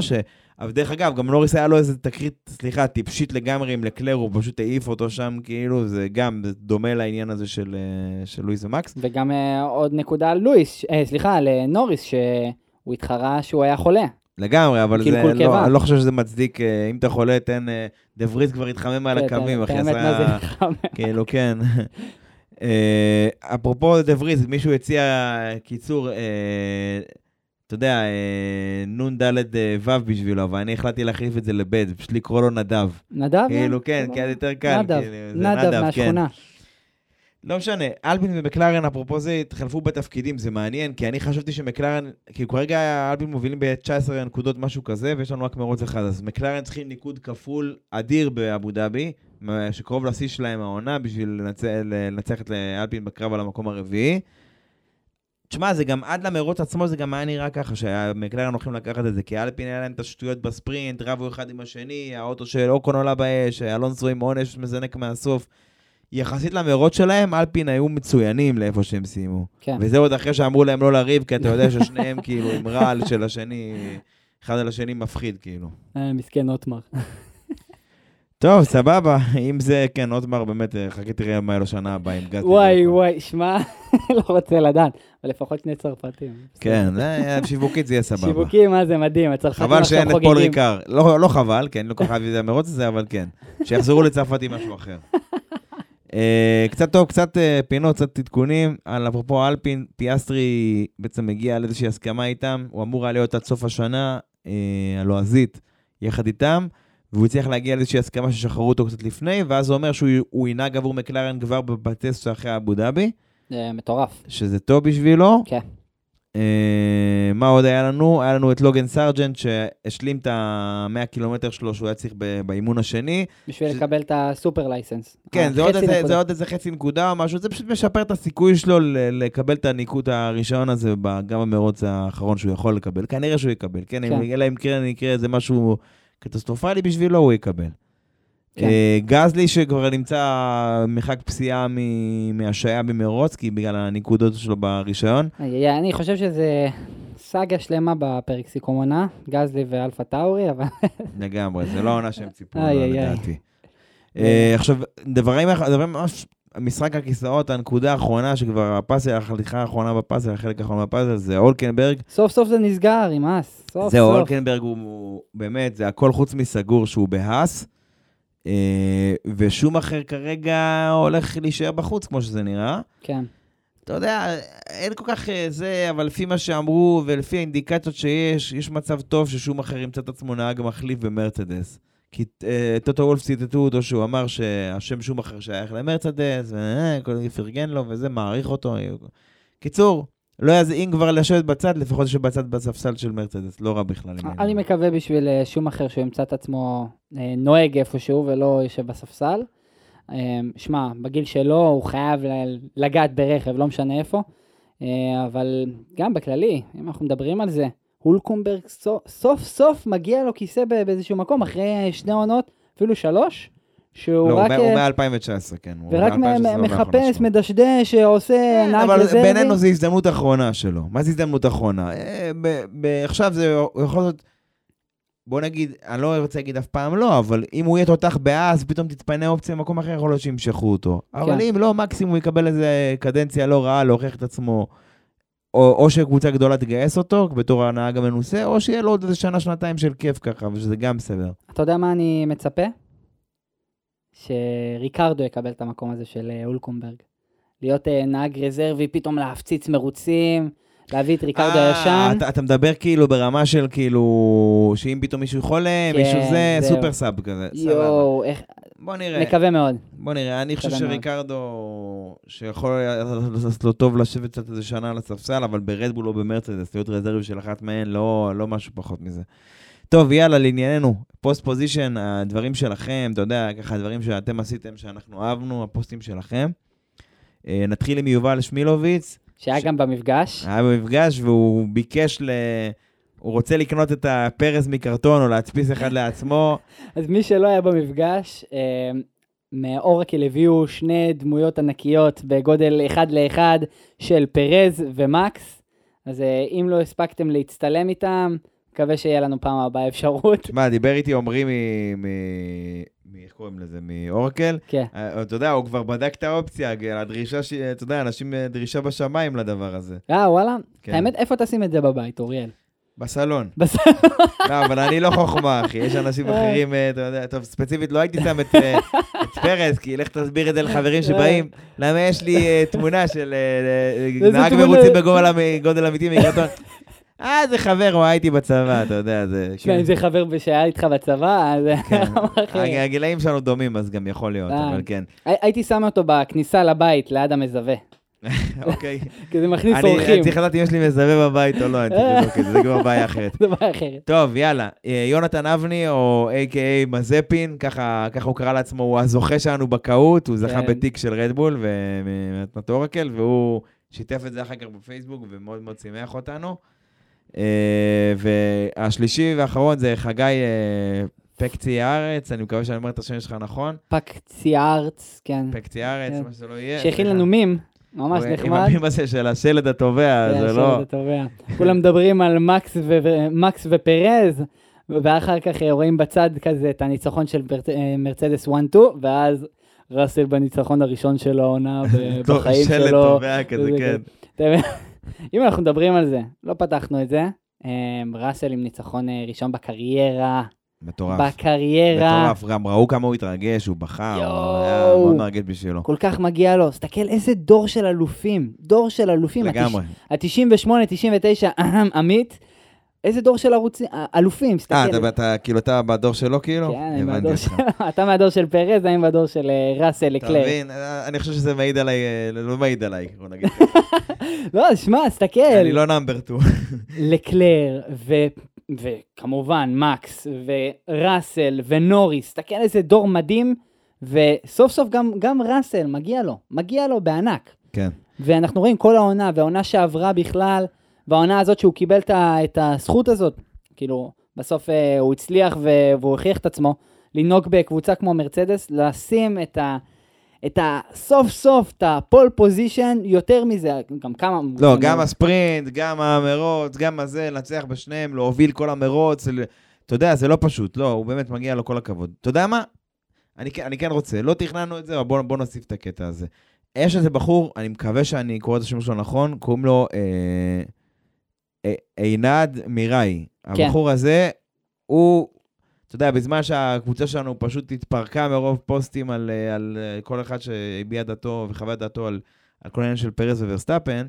אבל דרך אגב, גם נוריס היה לו איזה תקרית, סליחה, טיפשית לגמרי עם לקלר, הוא פשוט העיף אותו שם, כאילו, זה גם זה דומה לעניין הזה של, אה, של לואיס ומקס. וגם עוד נקודה על לואיס, אה, סליחה, על נוריס, שהוא התחרה שהוא היה חולה. לגמרי, אבל זה, קלקול קיבה. לא, אני לא חושב שזה מצדיק, אם אתה חולה, תן, דה וריס כבר התחמם על כן, הקווים, אחי, זה עשה... כאילו, כן. אה, אפרופו דה וריס, מישהו הציע קיצור, אה, אתה יודע, אה, נ"ד אה, ו' בשבילו, אבל אני החלטתי להחליף את זה לב', פשוט לקרוא לו נדב. נדב? כאילו, כן? כי היה יותר קל. נדב, כאילו, נדב כן. מהשכונה. לא משנה, אלפין ומקלרן, אפרופו זה, התחלפו בתפקידים, זה מעניין, כי אני חשבתי שמקלרן, כאילו כרגע אלפין מובילים ב-19 נקודות, משהו כזה, ויש לנו רק מרוץ אחד, אז מקלרן צריכים ניקוד כפול אדיר באבו דאבי, שקרוב לשיא שלהם העונה, בשביל לנצח, לנצח את אלפין בקרב על המקום הרביעי. תשמע, זה גם עד למרוץ עצמו, זה גם היה נראה ככה, שהמקלרן הולכים לקחת את זה, כי אלפין היה להם את השטויות בספרינט, רבו אחד עם השני, האוטו של אוקון עולה באש, אלונסו עם עונש מזנק מהסוף. יחסית למרוץ שלהם, אלפין היו מצוינים לאיפה שהם סיימו. כן. וזה עוד אחרי שאמרו להם לא לריב, כי אתה יודע ששניהם כאילו עם רעל של השני, אחד על השני מפחיד כאילו. אה, מסכן אוטמר. טוב, סבבה, אם זה, כן, אוטמר, באמת, אה, חכה תראה מה יהיה לו שנה הבאה עם גאס. וואי וואי, שמע, לא רוצה לדעת, אבל לפחות שני צרפתים. כן, זה- שיווקית זה יהיה סבבה. שיווקים, מה זה מדהים, הצרפתים חבל עכשיו שאין את פול חוגגים. ריקר. לא לא חבל, כן, לא כל כך אהבתי את המרוץ הזה, אבל כן. שיחזרו לצרפת עם משהו אחר. אה, קצת טוב, קצת אה, פינות, קצת עדכונים. על אפרופו אלפין, פיאסטרי בעצם הגיע לאיזושהי הסכמה איתם. הוא אמור היה להיות עד סוף השנה, אה, הלועזית, יחד איתם. והוא הצליח להגיע לאיזושהי הסכמה ששחררו אותו קצת לפני, ואז זה אומר שהוא הוא ינהג עבור מקלרן כבר בטסט שאחרי אבו דאבי, אה, מטורף. שזה טוב בשבילו. כן. אה, מה עוד היה לנו? היה לנו את לוגן סארג'נט שהשלים את ה-100 קילומטר שלו שהוא היה צריך באימון השני. בשביל ש- לקבל את הסופר לייסנס. כן, זה עוד, איזה. זה עוד איזה חצי נקודה או משהו, זה פשוט משפר את הסיכוי שלו לקבל את הניקוד הראשון הזה גם במרוץ האחרון שהוא יכול לקבל. כנראה שהוא יקבל, כן? כן. אלא אם כן יקרה איזה משהו קטסטרופלי בשבילו, הוא יקבל. כן. אה, גזלי שכבר נמצא מרחק פסיעה מהשעיה במרוץ, כי בגלל הנקודות שלו ברישיון. אני חושב שזה סאגה שלמה בפרק סיכום עונה, גזלי ואלפה טאורי, אבל לגמרי, זה לא העונה שהם ציפו. לדעתי. אה, עכשיו, דברים ממש, משחק הכיסאות, הנקודה האחרונה, שכבר הפאזל, החליכה האחרונה בפאזל, החלק האחרון בפאזל, זה אולקנברג. סוף סוף זה נסגר עם אס. סוף זהו, סוף. אולקנברג הוא, הוא באמת, זה הכל חוץ מסגור שהוא בהאס. אה, ושום אחר כרגע הולך להישאר בחוץ, כמו שזה נראה. כן. אתה יודע, אין כל כך אה, זה, אבל לפי מה שאמרו ולפי האינדיקציות שיש, יש מצב טוב ששום אחר ימצא את עצמו נהג מחליף במרצדס. כי אה, טוטו וולף ציטטו אותו שהוא אמר שהשם שום אחר שייך למרצדס, וכל פרגן לו וזה, מעריך אותו. קיצור, לא יז... אם כבר לשבת בצד, לפחות יושב בצד בספסל של מרצדס, לא רע בכלל. אני. מקווה בשביל אה, שום אחר שהוא ימצא את עצמו אה, נוהג איפשהו ולא יושב בספסל. אה, שמע, בגיל שלו הוא חייב לגעת ברכב, לא משנה איפה. אה, אבל גם בכללי, אם אנחנו מדברים על זה, הולקומברג סוף סוף, מגיע לו כיסא באיזשהו מקום, אחרי שני עונות, אפילו שלוש, שהוא לא, רק... הוא אה, מ-2019, כן. ורק מ- 2019 מ- לא האחרונה מחפש. מדשדש, עושה כן, נהג אבל רזרבי. בינינו זו הזדמנות אחרונה שלו. מה זה הזדמנות אחרונה? אה, עכשיו זה יכול להיות... בוא נגיד, אני לא רוצה להגיד אף פעם לא, אבל אם הוא יהיה תותח באז, פתאום תתפנה אופציה במקום אחר, יכול להיות שימשכו אותו. אבל כן. אם לא, מקסימום הוא יקבל איזה קדנציה לא רעה להוכיח את עצמו, או, או שקבוצה גדולה תגייס אותו בתור הנהג המנוסה, או שיהיה לו עוד איזה שנה, שנתיים של כיף ככה, ושזה גם בסדר. אתה יודע מה אני מצפה? שריקרדו יקבל את המקום הזה של אה, אולקומברג. להיות אה, נהג רזרבי, פתאום להפציץ מרוצים, להביא את ריקרדו אה, הישן. אתה, אתה מדבר כאילו ברמה של כאילו, שאם פתאום מישהו חולה, כן, מישהו זה, זהו. סופר סאב כזה. יואו, איך... בוא נראה. מקווה מאוד. בוא נראה, אני חושב. שריקרדו, שיכול לעשות לו טוב לשבת קצת איזה שנה על הספסל, אבל ברד בול או במרצדס, להיות רזרבי של אחת מהן, לא, לא משהו פחות מזה. טוב, יאללה, לענייננו. Post Position, הדברים שלכם, אתה יודע, ככה הדברים שאתם עשיתם, שאנחנו אהבנו, הפוסטים שלכם. אה, נתחיל עם יובל שמילוביץ, שהיה ש- גם במפגש. היה במפגש והוא ביקש ל... הוא רוצה לקנות את הפרס מקרטון או להדפיס אחד לעצמו. אז מי שלא היה במפגש, אה, מאורקל הביאו שני דמויות ענקיות בגודל אחד לאחד של פרז ומקס. אז אה, אם לא הספקתם להצטלם איתם, מקווה שיהיה לנו פעם הבאה אפשרות. תשמע, דיבר איתי עמרי מ... איך קוראים לזה? מאורקל. כן. אה, אתה יודע, הוא כבר בדק את האופציה, הדרישה, ש... אתה יודע, אנשים, אה, דרישה בשמיים לדבר הזה. אה, וואלה? כן. האמת, איפה תשים את זה בבית, אוריאל? בסלון. בסדר. לא, אבל אני לא חוכמה, אחי. יש אנשים אחרים, אה, אתה יודע, טוב, ספציפית לא הייתי שם את, את פרס, כי לך תסביר את זה לחברים שבאים. למה יש לי תמונה של נהג? מרוצים בגודל אמיתי מקרטון. אה, זה חבר, הוא הייתי בצבא, אתה יודע, זה... כן. אם זה חבר שהיה איתך בצבא, אז... כן. הגילאים שלנו דומים, אז גם יכול להיות, אה. אבל כן. הי- הייתי שם אותו בכניסה לבית, ליד המזווה. אוקיי. כי זה מכניס אורחים. אני צריך לדעת אם יש לי מזווה בבית או לא, אני צריך לבדוק את זה, זה כבר בעיה אחרת. זה בעיה אחרת. טוב, יאללה. אה, יונתן אבני, או A.K.A מזפין, ככה ככה הוא קרא לעצמו, הוא הזוכה שלנו בקהוט, הוא זכה כן. בתיק של רדבול ומתנת אורקל, והוא שיתף את זה אחר כך בפייסבוק ומאוד מאוד שימח אותנו. אה, והשלישי והאחרון זה חגי אה, פקצי הארץ, אני מקווה שאני אומר את השם שלך נכון. פקצי ארץ, כן. פקצי הארץ, כן. מה שזה לא יהיה. שהכין לנו מים, ממש נחמד. עם המים הזה של השלד התובע, כן, זה לא... התובע. כולם מדברים על מקס ופרז, ואחר כך אה, רואים בצד כזה את הניצחון של מרצדס 1-2, ואז ראסל בניצחון הראשון של העונה בחיים שלד שלו. תובע כזה, כן. אם אנחנו מדברים על זה, לא פתחנו את זה, אה, ראסל עם ניצחון אה, ראשון בקריירה, מטורף. בקריירה, מטורף, גם ראו כמה הוא התרגש, הוא בכה, הוא. היה מאוד מרגש בשבילו. כל כך מגיע לו. תסתכל איזה דור של אלופים, דור של אלופים. לגמרי. ה-98, 99, אהם, עמית, איזה דור של ערוצים, אלופים, תסתכל. אה, אתה- אתה כאילו, אתה בדור שלו כאילו? כן, אני הבנתי מהדור אותך. של... אתה מהדור של פרז, אני מהדור של אה, ראסל אתה לקלר. מבין? אה, אני חושב שזה מעיד עליי, אה, לא מעיד עליי, בוא נגיד. לא, שמע, תסתכל. אני לא נאמבר 2. לקלר. וכמובן מקס, וראסל, ונוריס, תסתכל איזה דור מדהים, וסוף סוף גם, גם ראסל, מגיע לו, מגיע לו בענק. כן. ואנחנו רואים כל העונה, והעונה שעברה בכלל, והעונה הזאת שהוא קיבל את הזכות הזאת, כאילו, בסוף אה, הוא הצליח והוא הוכיח את עצמו, לנהוג בקבוצה כמו מרצדס, לשים את ה... את ה... סוף את הפול פוזיישן, יותר מזה, גם כמה... לא, גם הספרינט, גם המרוץ, גם הזה, לנצח בשניהם, להוביל כל המרוץ. ל- אתה יודע, זה לא פשוט, לא, הוא באמת מגיע לו כל הכבוד. אתה יודע מה? אני, כן- אני כן רוצה, לא תכננו את זה, אבל בוא, בוא נוסיף את הקטע הזה. יש איזה בחור, אני מקווה שאני קורא את השם שלו נכון, קוראים לו אה, עינד מיראי. כן. הבחור הזה, הוא, אתה יודע, בזמן שהקבוצה שלנו פשוט התפרקה מרוב פוסטים על, אה, על אה, כל אחד שהביע דעתו וחווה דעתו על, על כל העניין של פרס וורסטאפן,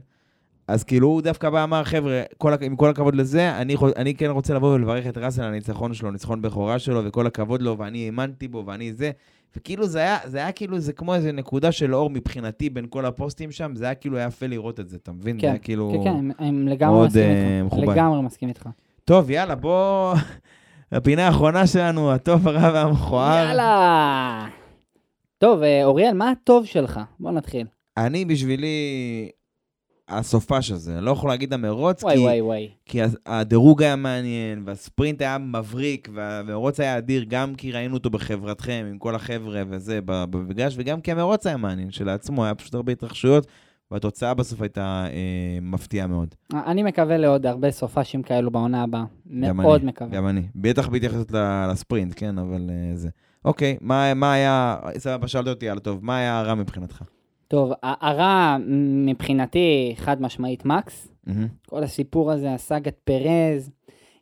אז כאילו הוא דווקא בא ואמר, חבר'ה, כל, עם כל הכבוד לזה, אני, אני כן רוצה לבוא ולברך את ראסל על הניצחון שלו, ניצחון בכורה שלו, וכל הכבוד לו, ואני האמנתי בו, ואני זה. וכאילו זה היה, זה היה כאילו, זה כמו איזה נקודה של אור מבחינתי בין כל הפוסטים שם, זה היה כאילו יפה לראות את זה, אתה מבין? זה כן, היה כאילו... כן, כן, הם- הם לגמרי מאוד, מסכים אה, איתך. לגמרי מסכים איתך. טוב, יאללה, בוא... הפינה האחרונה שלנו, הטוב, הרע והמכוער. יאללה! טוב, אה, אוריאל, מה הטוב שלך? בוא נתחיל. אני בשבילי הסופש הזה, אני לא יכול להגיד המרוץ, וואי כי, וואי וואי. כי הדירוג היה מעניין, והספרינט היה מבריק, והמרוץ היה אדיר, גם כי ראינו אותו בחברתכם, עם כל החבר'ה וזה, במפגש, וגם כי המרוץ היה מעניין שלעצמו, היה פשוט הרבה התרחשויות, והתוצאה בסוף הייתה אה, מפתיעה מאוד. אני מקווה לעוד הרבה סופאשים כאלו בעונה הבאה. מאוד אני, מקווה. גם אני. בטח בהתייחסות לספרינט, כן, אבל אה, זה. אוקיי, מה, מה היה, סבבה, שאלת אותי על הטוב, מה היה הרע מבחינתך? טוב, הרע מבחינתי חד משמעית מקס. מהמם. כל הסיפור הזה, הסאגת פרז.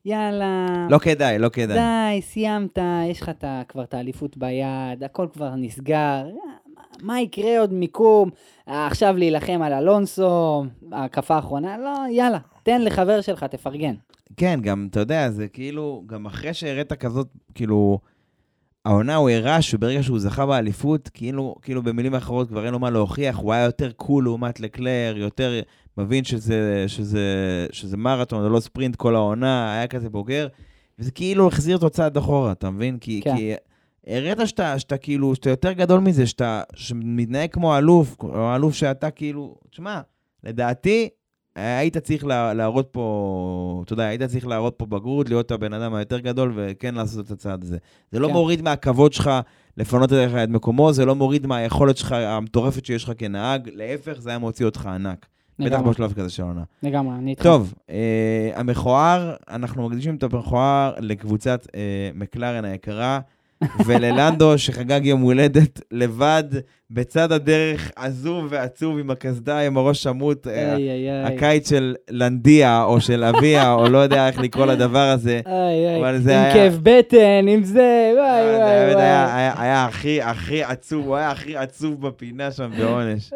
יאללה. לא כדאי, לא כדאי. די, סיימת, יש לך כבר את האליפות ביד, הכל כבר נסגר. מה- מה יקרה עוד מיקום? אה, עכשיו להילחם על אלונסו, ההקפה האחרונה? לא, יאללה, תן לחבר שלך, תפרגן. כן, גם, אתה יודע, זה כאילו, גם אחרי שהראית כזאת, כאילו, העונה הוא הראה שברגע שהוא זכה באליפות, כאילו, כאילו במילים אחרות כבר אין לו מה להוכיח, הוא היה יותר קול לעומת לקלר, יותר מבין שזה, שזה, שזה מרתון, זה לא ספרינט כל העונה, היה כזה בוגר, וזה כאילו החזיר אותו צעד אחורה, אתה מבין? כי, כן. כי הראית שאתה, שאתה כאילו, שאתה יותר גדול מזה, שאתה שמתנהג כמו אלוף, או אלוף שאתה כאילו, תשמע, לדעתי, היית צריך לה, להראות פה, אתה יודע, היית צריך להראות פה בגרות, להיות הבן אדם היותר גדול וכן לעשות את הצעד הזה. זה לא כן. מוריד מהכבוד שלך לפנות אליך את מקומו, זה לא מוריד מהיכולת שלך, המטורפת שיש לך כנהג, להפך, זה היה מוציא אותך ענק. בטח לגמרי, בשלב כזה של העונה. לגמרי, אני איתך. טוב, אה, המכוער, אנחנו מקדישים את המכוער לקבוצת אה, מקלרן היקרה, וללנדו שחגג יום הולדת לבד, בצד הדרך, עזוב ועצוב עם הקסדה, עם הראש שמוט. אה. הקיץ של לנדיה, או של אביה, או לא יודע איך לקרוא לדבר הזה. אבל זה עם היה- כאב בטן, עם זה, וואי, זה וואי, היה- וואי. היה- הכי, הכי עצוב, הוא היה הכי עצוב בפינה שם בעונש.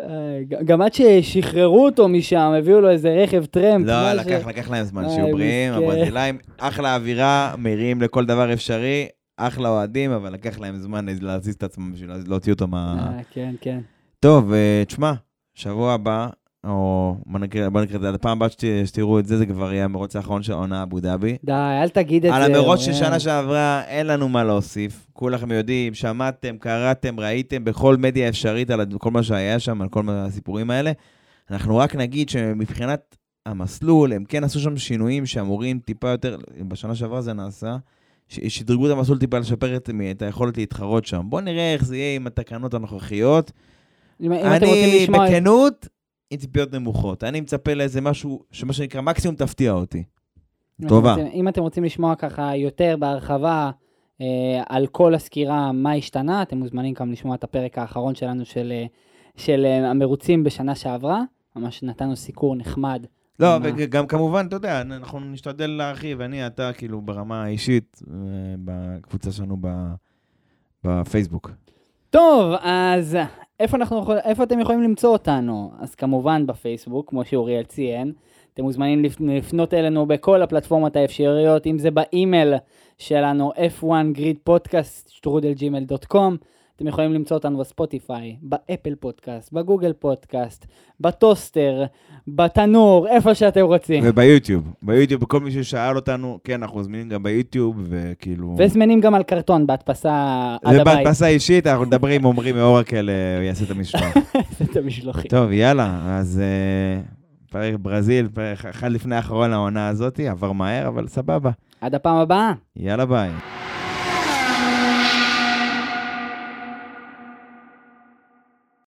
גם עד ששחררו אותו משם, הביאו לו איזה רכב טרמפ. לא. לקח, להם זמן, שיהיו בריאים. הברזילאים, אחלה אווירה, מריעים לכל דבר אפשרי, אחלה אוהדים, אבל לקח להם זמן להזיז את עצמם בשביל להוציא אותו מה... אה, כן, כן. טוב, אה, תשמע, שבוע הבא, או בוא נקרא בוא נקרא את זה, הפעם הבאה שת- שתראו את זה, זה כבר יהיה המרוץ האחרון של העונה אבו דאבי. די, אל תגיד את זה. על המרוץ של. שנה שעברה, אין לנו מה להוסיף. כולכם יודעים, שמעתם, קראתם, ראיתם בכל מדיה אפשרית על כל מה שהיה שם, על כל הסיפורים האלה. אנחנו רק נגיד שמבחינת המסלול, הם כן עשו שם שינויים שאמורים טיפה יותר, בשנה שעברה זה נעשה, שדרגו את המסלול טיפה לשפר את, את היכולת להתחרות שם. בואו נראה איך זה יהיה עם התקנות הנוכחיות. אם, אם אני. בכנות, עם ציפיות נמוכות. אני מצפה לאיזה משהו, שמה שנקרא, מקסימום תפתיע אותי. אם טובה. אתם רוצים, אם אתם רוצים לשמוע ככה יותר בהרחבה אה, על כל הסקירה, מה השתנה, אתם מוזמנים גם לשמוע את הפרק האחרון שלנו של, אה, של אה, המרוצים בשנה שעברה. ממש נתנו סיקור נחמד. לא, מה? וגם כמובן, אתה יודע, אנחנו נשתדל להרחיב, אני, אתה, כאילו, ברמה האישית, אה, בקבוצה שלנו ב- בפייסבוק. טוב, אז איפה, אנחנו, איפה אתם יכולים למצוא אותנו? אז כמובן בפייסבוק, כמו שאוריאל ציין. אתם מוזמנים לפ- לפנות אלינו בכל הפלטפורמות האפשריות, אם זה באימייל שלנו, f1gridpodcast.gmail.com. אתם יכולים למצוא אותנו בספוטיפיי, באפל פודקאסט, בגוגל פודקאסט, בטוסטר, בתנור, איפה שאתם רוצים. וביוטיוב, ביוטיוב, כל מי ששאל אותנו, כן, אנחנו זמינים גם ביוטיוב, וכאילו... וזמינים גם על קרטון בהדפסה עד הבית. ובהדפסה אישית, אנחנו מדברים עם עמרי מאורקל, אה, הוא יעשה את המשלוח. את המשלוחים. טוב, יאללה, אז אה, פרק ברזיל, פרק אחד לפני האחרון לעונה הזאת, עבר מהר, אבל סבבה. עד הפעם הבאה. יאללה ביי.